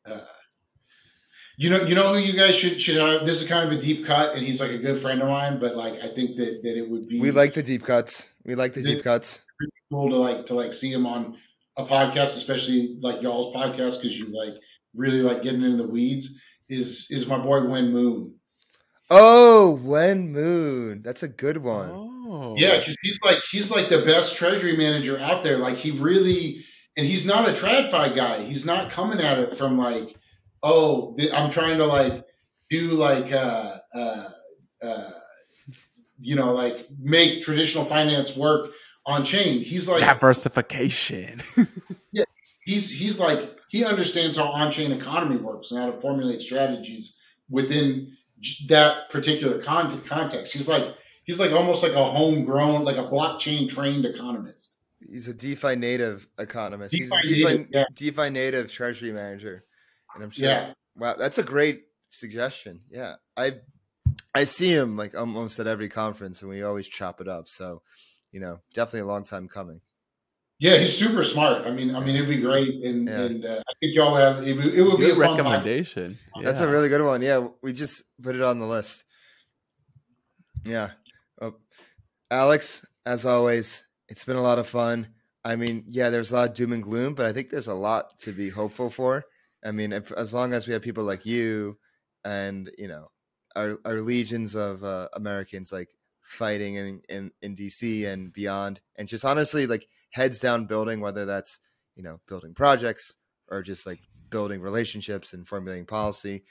uh, you know, you know who you guys should should have. This is kind of a deep cut, and he's like a good friend of mine. But like, I think that that it would be We like the deep cuts. We like the deep cuts. cool to like to like see him on a podcast, especially like y'all's podcast, because you like really like getting into the weeds. Is is my boy Wen Moon? Oh, Wen Moon. That's a good one. Oh, Yeah, because he's like he's like the best treasury manager out there. Like he really, and he's not a tradfi guy. He's not coming at it from like, oh, I'm trying to like do like uh uh uh you know like make traditional finance work on chain. He's like diversification. [laughs] yeah, he's he's like he understands how on-chain economy works and how to formulate strategies within that particular con- context. He's like he's like almost like a homegrown, like a blockchain trained economist. He's a DeFi native economist. He's a DeFi DeFi, native, yeah. DeFi native treasury manager. And I'm sure. Yeah. Wow, that's a great suggestion. Yeah. I I see him like almost at every conference and we always chop it up. So, you know, definitely a long time coming. Yeah, he's super smart. I mean, I mean, it'd be great, and, Yeah. and uh, I think y'all would have. It would, it would be Good a fun podcast. recommendation. That's a really good one. Yeah, we just put it on the list. Yeah. Alex, as always, it's been a lot of fun. I mean, yeah, there's a lot of doom and gloom, but I think there's a lot to be hopeful for. I mean, if, as long as we have people like you and, you know, our, our legions of uh, Americans like fighting in, in, in DC and beyond, and just honestly like heads down building, whether that's, you know, building projects or just like building relationships and formulating policy,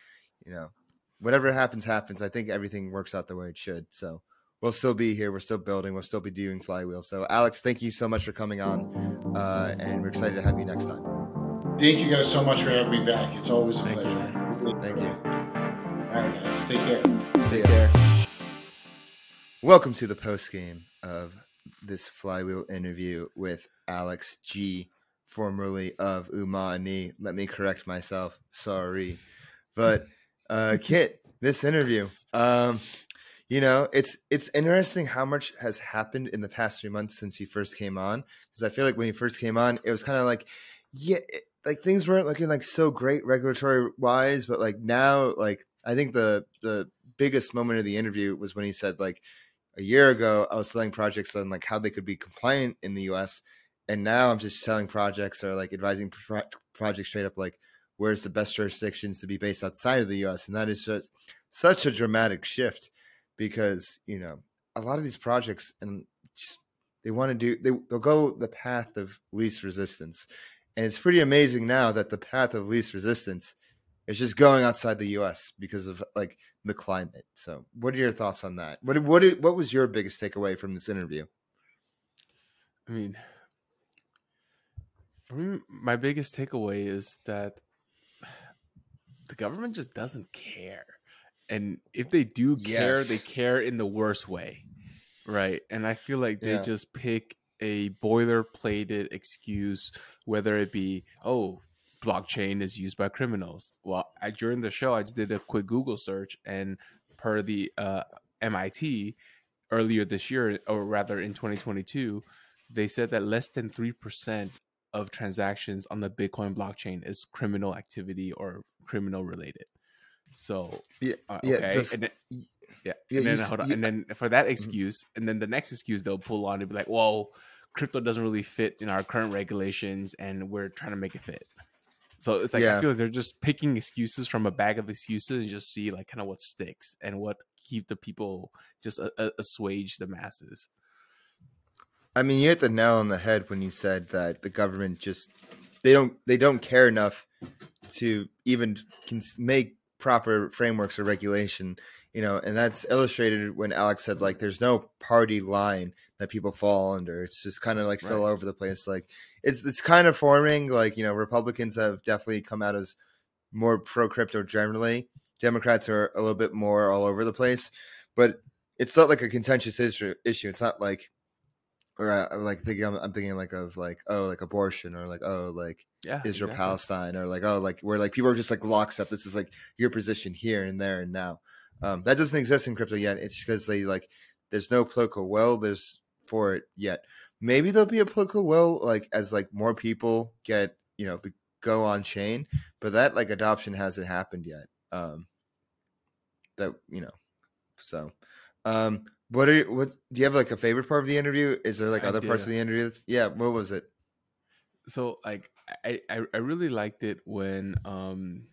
you know, whatever happens, happens. I think everything works out the way it should. So we'll still be here. We're still building. We'll still be doing flywheel. So Alex, thank you so much for coming on. Uh, and we're excited to have you next time. thank you guys so much for having me back. It's always a Thank pleasure. man. Thank you. All right, guys. Take care. Take care. Welcome to the post game of this flywheel interview with Alex G, formerly of Umani. Let me correct myself. Sorry, but uh, Kiet, this interview, um, you know, it's it's interesting how much has happened in the past three months since he first came on. Because I feel like when he first came on, it was kind of like, yeah, it, like things weren't looking like so great regulatory wise, but like now, like I think the the biggest moment of the interview was when he said like a year ago I was selling projects on like how they could be compliant in the US and now I'm just selling projects or like advising pro- projects straight up like where's the best jurisdictions to be based outside of the US and that is just such a dramatic shift because you know a lot of these projects and just, they want to do they, they'll go the path of least resistance and it's pretty amazing now that the path of least resistance is just going outside the US because of like the climate. So, what are your thoughts on that? What what what was your biggest takeaway from this interview? I mean, my biggest takeaway is that the government just doesn't care. And if they do care, Yes. they care in the worst way. Right. And I feel like they Yeah. just pick a boilerplated excuse, whether it be, oh, blockchain is used by criminals. Well, I, during the show, I just did a quick Google search, and per the uh, MIT earlier this year, or rather in 2022, they said that less than 3% of transactions on the Bitcoin blockchain is criminal activity or criminal related. So, Yeah, uh, yeah, okay. the and then, yeah, yeah, and then you s- hold on, you- and then for that excuse, and then the next excuse they'll pull on to be like, "Well, crypto doesn't really fit in our current regulations, and we're trying to make it fit." So it's like Yeah. I feel like they're just picking excuses from a bag of excuses and just see like kind of what sticks and what keep the people just uh, uh, assuage the masses. I mean, you hit the nail on the head when you said that the government just they don't they don't care enough to even make proper frameworks or regulation, you know, and that's illustrated when Alex said like there's no party line that people fall under. It's just kind of like Right. over the place. Like it's it's kind of forming. Like you know, Republicans have definitely come out as more pro crypto generally. Democrats are a little bit more all over the place, but it's not like a contentious issue. Issue. It's not like or I, I'm like thinking I'm, I'm thinking like of like oh like abortion or like oh like Yeah, Israel exactly. Palestine or like oh like where like people are just like lockstep. This is like your position here and there and now. Um, that doesn't exist in crypto yet. It's because they like there's no political will there's for it yet. Maybe there'll be a political will like as like more people get you know be, go on chain, but that like adoption hasn't happened yet. Um, that you know, so um, what are you, what do you have like a favorite part of the interview? Is there like I other parts of the interview? That's, yeah, what was it? so like I, I I really liked it when um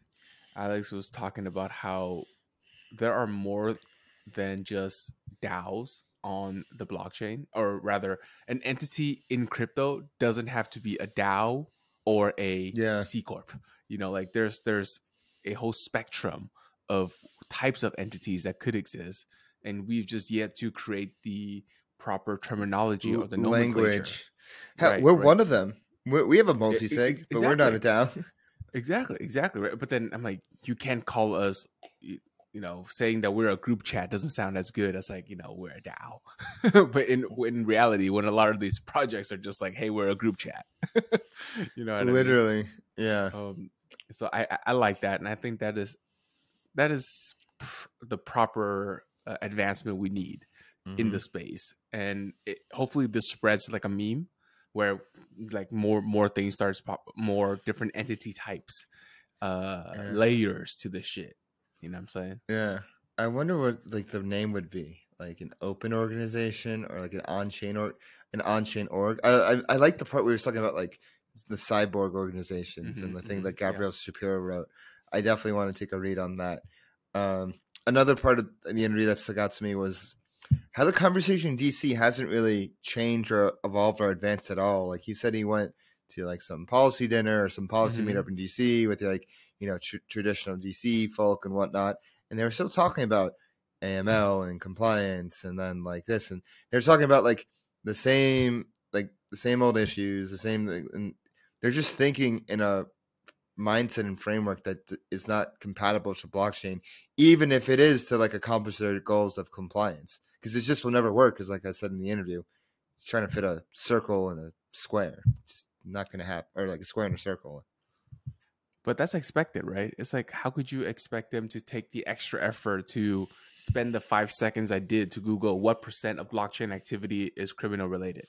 Alex was talking about how there are more than just DAOs on the blockchain, or rather, an entity in crypto doesn't have to be a DAO or a Yeah. C corp. You know, like there's there's a whole spectrum of types of entities that could exist, and we've just yet to create the proper terminology or the nomenclature. language. Hell, Right, we're right. one of them. We we have a multi sig, but we're not a DAO. [laughs] Exactly, exactly. Right. But then I'm like, you can't call us, you know, saying that we're a group chat doesn't sound as good as like, you know, we're a DAO. [laughs] but in in reality, when a lot of these projects are just like, hey, we're a group chat, [laughs] you know, what I mean? Literally, yeah. Um, so I, I like that, and I think that is that is pr- the proper uh, advancement we need in Mhm. the space, and it, hopefully this spreads like a meme where like more more things starts pop more different entity types uh Yeah. layers to the shit you know what i'm saying Yeah, I wonder what like the name would be, like an open organization or like an on-chain or an on-chain org. I I, I like the part where we were talking about, like the cyborg organizations and Mhm, the thing mhm, that yeah. Shapiro wrote. I definitely want to take a read on that. Um, another part of the interview that stuck out to me was how the conversation in DC hasn't really changed or evolved or advanced at all. Like he said, he went to like some policy dinner or some policy Mhm. meetup in DC with like you know tr- traditional DC folk and whatnot, and they were still talking about AML and compliance, and then like this, and they're talking about like the same like the same old issues, the same, and they're just thinking in a mindset and framework that is not compatible to blockchain, even if it is to like accomplish their goals of compliance. Because it just will never work. Because like I said in the interview, it's trying to fit a circle in a square. It's just not going to happen, or like a square in a circle. But that's expected, right? It's like, how could you expect them to take the extra effort to spend the five seconds I did to Google what percent of blockchain activity is criminal related?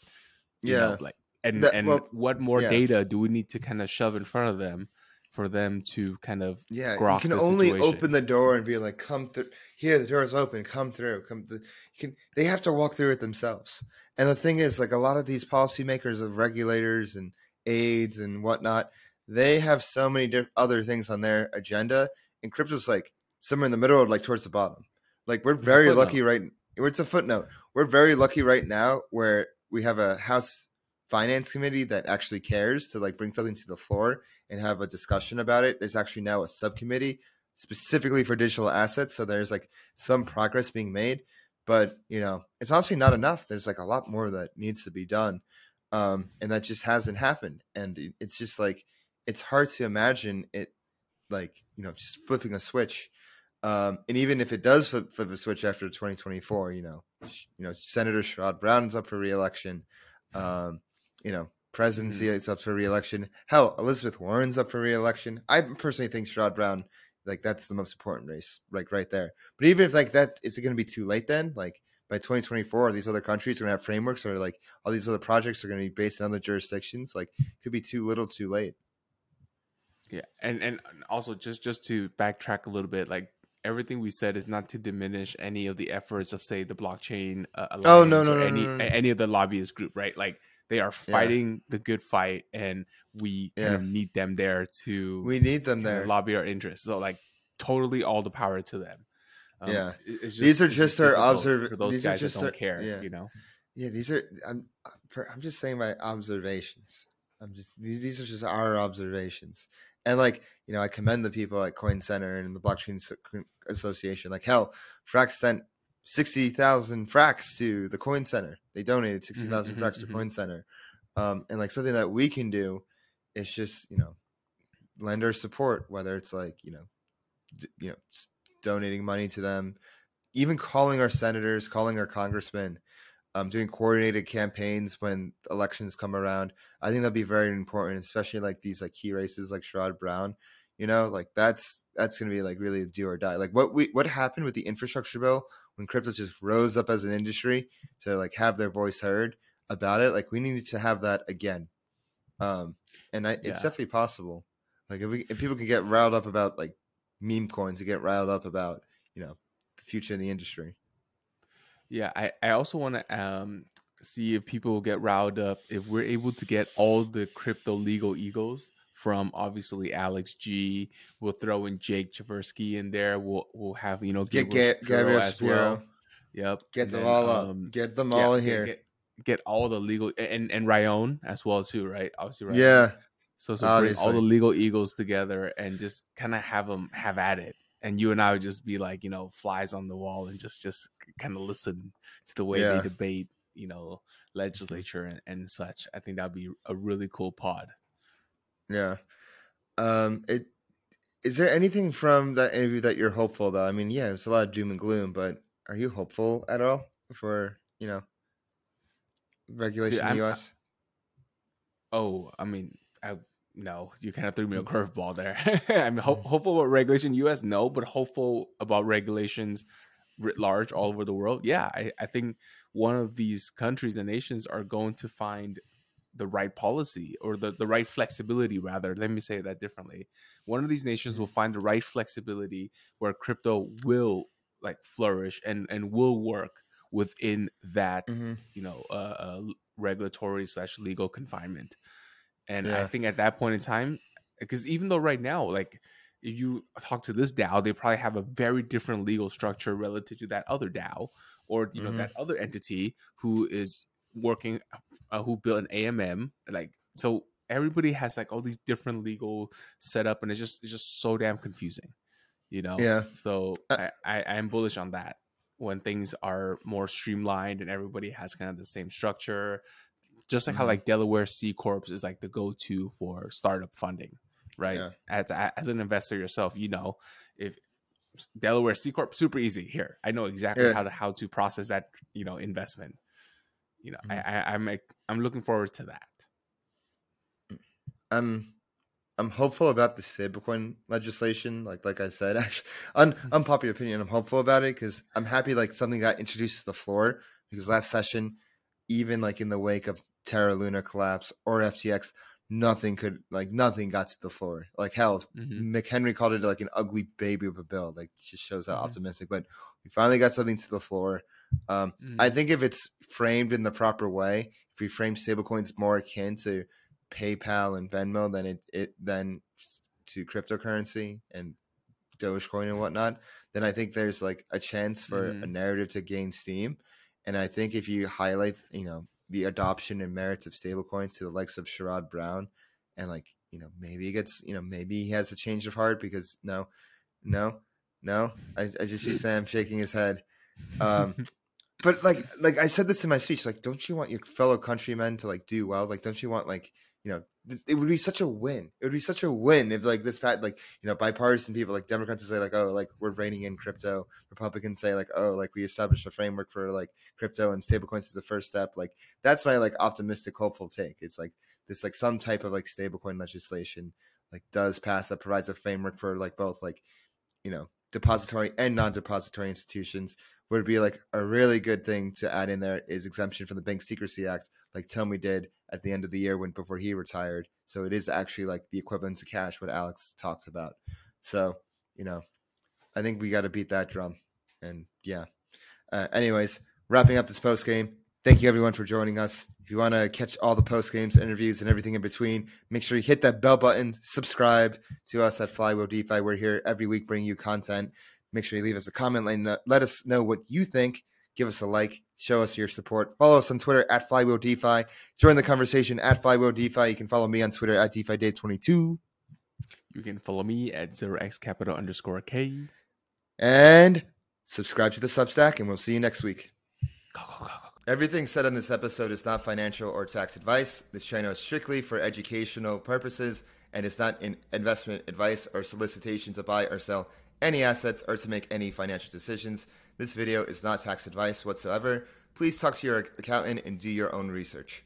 You yeah, know, like and That- and well, what more yeah. data do we need to kind of shove in front of them for them to kind of Yeah, you can only situation? open the door and be like, "Come through here. The door is open. Come through. Come." You can. They have to walk through it themselves. And the thing is, like a lot of these policymakers of regulators and aides and whatnot, they have so many diff- other things on their agenda, and crypto's like somewhere in the middle, or like towards the bottom. Like we're a very lucky right. It's a footnote. We're very lucky right now where we have a House Finance Committee that actually cares to like bring something to the floor and have a discussion about it. There's actually now a subcommittee specifically for digital assets. So there's like some progress being made, but you know, it's honestly not enough. There's like a lot more that needs to be done. Um, and that just hasn't happened. And it's just like, it's hard to imagine it like, you know, just flipping a switch. Um, and even if it does flip, flip a switch after 2024, you know, you know, Senator Sherrod Brown is up for reelection. Um, you know, presidency is up for reelection. Hell, Elizabeth Warren's up for reelection. I personally think Sherrod Brown, like that's the most important race, like right there. But even if like that, is it going to be too late then? Like by 2024, these other countries are going to have frameworks, or like all these other projects are going to be based on the jurisdictions. Like, it could be too little, too late. Yeah, and and also just just to backtrack a little bit, like everything we said is not to diminish any of the efforts of say the blockchain uh, alliance Oh, no, no, or no, any no, no. any of the lobbyist group, right? Like they are Yeah. fighting the good fight, and we kind of need them there to We need them there. lobby our interests. So like totally all the power to them. Um, Yeah. it's These are just our difficult observ- for those guys that just don't our- care. yeah. You know, Yeah, these are. I'm. for- I'm just saying my observations. I'm just. These, these are just our observations. And like you know, I commend the people at Coin Center and the Blockchain Association. Like hell, Frax sent sixty thousand Frax to the Coin Center. They donated sixty thousand mhm, Frax to. Coin Center. Um, and like something that we can do is just you know lend our support, whether it's like you know, d- you know, donating money to them, even calling our senators, calling our congressmen, um, doing coordinated campaigns when elections come around. I think that'd be very important, especially like these like key races like Sherrod Brown. You know, like that's that's gonna be like really do or die. Like what we what happened with the infrastructure bill when crypto just rose up as an industry to like have their voice heard about it. Like we need to have that again. Um, and I, Yeah. it's definitely possible. Like if we if people can get riled up about like meme coins, to get riled up about you know the future in the industry. Yeah, I, I also want to um see if people will get riled up if we're able to get all the crypto legal egos from obviously Alex G. We'll throw in Jake Chervinsky in there. We'll we'll have you know Get Gabriel Ga- Gabriel as well. Yep. Get them then, all up. um, Get them yeah, all in here. Get, get all the legal and and Ryan as well too, right? Obviously, Ryan. yeah, So so bring all the legal eagles together and just kind of have them have at it. And you and I would just be like, you know, flies on the wall and just just kind of listen to the way Yeah. they debate, you know, legislature and, and such. I think that'd be a really cool pod. Yeah. Um, it is there anything from that interview that you're hopeful about? I mean, yeah, it's a lot of doom and gloom, but are you hopeful at all for you know regulation in I'm- the U.S.? Oh, I mean, I no, you kind of threw me a Mhm. curveball there. [laughs] I'm ho- Mhm. hopeful about regulation US, no, but hopeful about regulations writ large all over the world. Yeah, I, I think one of these countries and nations are going to find the right policy or the, the right flexibility rather let me say that differently one of these nations will find the right flexibility where crypto will like flourish and and will work within that Mm-hmm. you know uh, uh regulatory slash legal confinement and i think at that point in time because even though right now like if you talk to this dao they probably have a very different legal structure relative to that other dao or you know Mhm. that other entity who is working uh, who built an amm like so everybody has like all these different legal setup and it's just it's just so damn confusing you know Yeah. so Uh, I, I i'm bullish on that when things are more streamlined and everybody has kind of the same structure just like how Mhm. like delaware c corps is like the go-to for startup funding right? Yeah. As as an investor yourself, you know if Delaware C corp super easy here. I know exactly Yeah. how to how to process that you know investment. You know, Mhm. I, I I'm I'm looking forward to that. I'm I'm hopeful about the stablecoin legislation. Like like I said, [laughs] actually, un, unpopular opinion. I'm hopeful about it because I'm happy like something got introduced to the floor. Because last session, even like in the wake of Terra Luna collapse or FTX, nothing could like nothing got to the floor. Like hell, Mhm. McHenry called it like an ugly baby of a bill. Like just shows how Mhm. optimistic. But we finally got something to the floor. Um, I Mhm. think if it's framed in the proper way, if we frame stablecoins more akin to PayPal and Venmo than it, it than to cryptocurrency and Dogecoin and whatnot, then I think there's like a chance for a Mhm. narrative to gain steam. And I think if you highlight, you know, the adoption and merits of stablecoins to the likes of Sherrod Brown, and like, you know, maybe he gets, you know, maybe he has a change of heart because no, no, no. I, I just see [laughs] Sam shaking his head. Um, [laughs] but like like I said this in my speech, like don't you want your fellow countrymen to like do well? Like don't you want like you know th- it would be such a win. It would be such a win if like this pat like you know bipartisan people like Democrats say like oh like we're reining in crypto. Republicans say like oh like we established a framework for like crypto and stablecoins is the first step. Like that's my like optimistic hopeful take. It's like this like some type of like stablecoin legislation like does pass that provides a framework for like both like you know depository and non-depository institutions would be like a really good thing to add in there is exemption from the Bank Secrecy Act, like Toomey did at the end of the year when before he retired. So it is actually like the equivalent to cash, what Alex talks about. So you know, I think we got to beat that drum. And yeah. Uh, anyways, wrapping up this post game. Thank you everyone for joining us. If you want to catch all the post games, interviews, and everything in between, make sure you hit that bell button, subscribe to us at Flywheel DeFi. We're here every week bringing you content. Make sure you leave us a comment, let, let us know what you think. Give us a like, show us your support. Follow us on Twitter at Flywheel DeFi. Join the conversation at Flywheel DeFi. You can follow me on Twitter at DeFi Dave 22. You can follow me at 0x kapital underscore K. And subscribe to the Substack, and we'll see you next week. Go, go, go, go. Everything said on this episode is not financial or tax advice. This channel is strictly for educational purposes and is not an investment advice or solicitation to buy or sell any assets or to make any financial decisions. This video is not tax advice whatsoever. Please talk to your accountant and do your own research.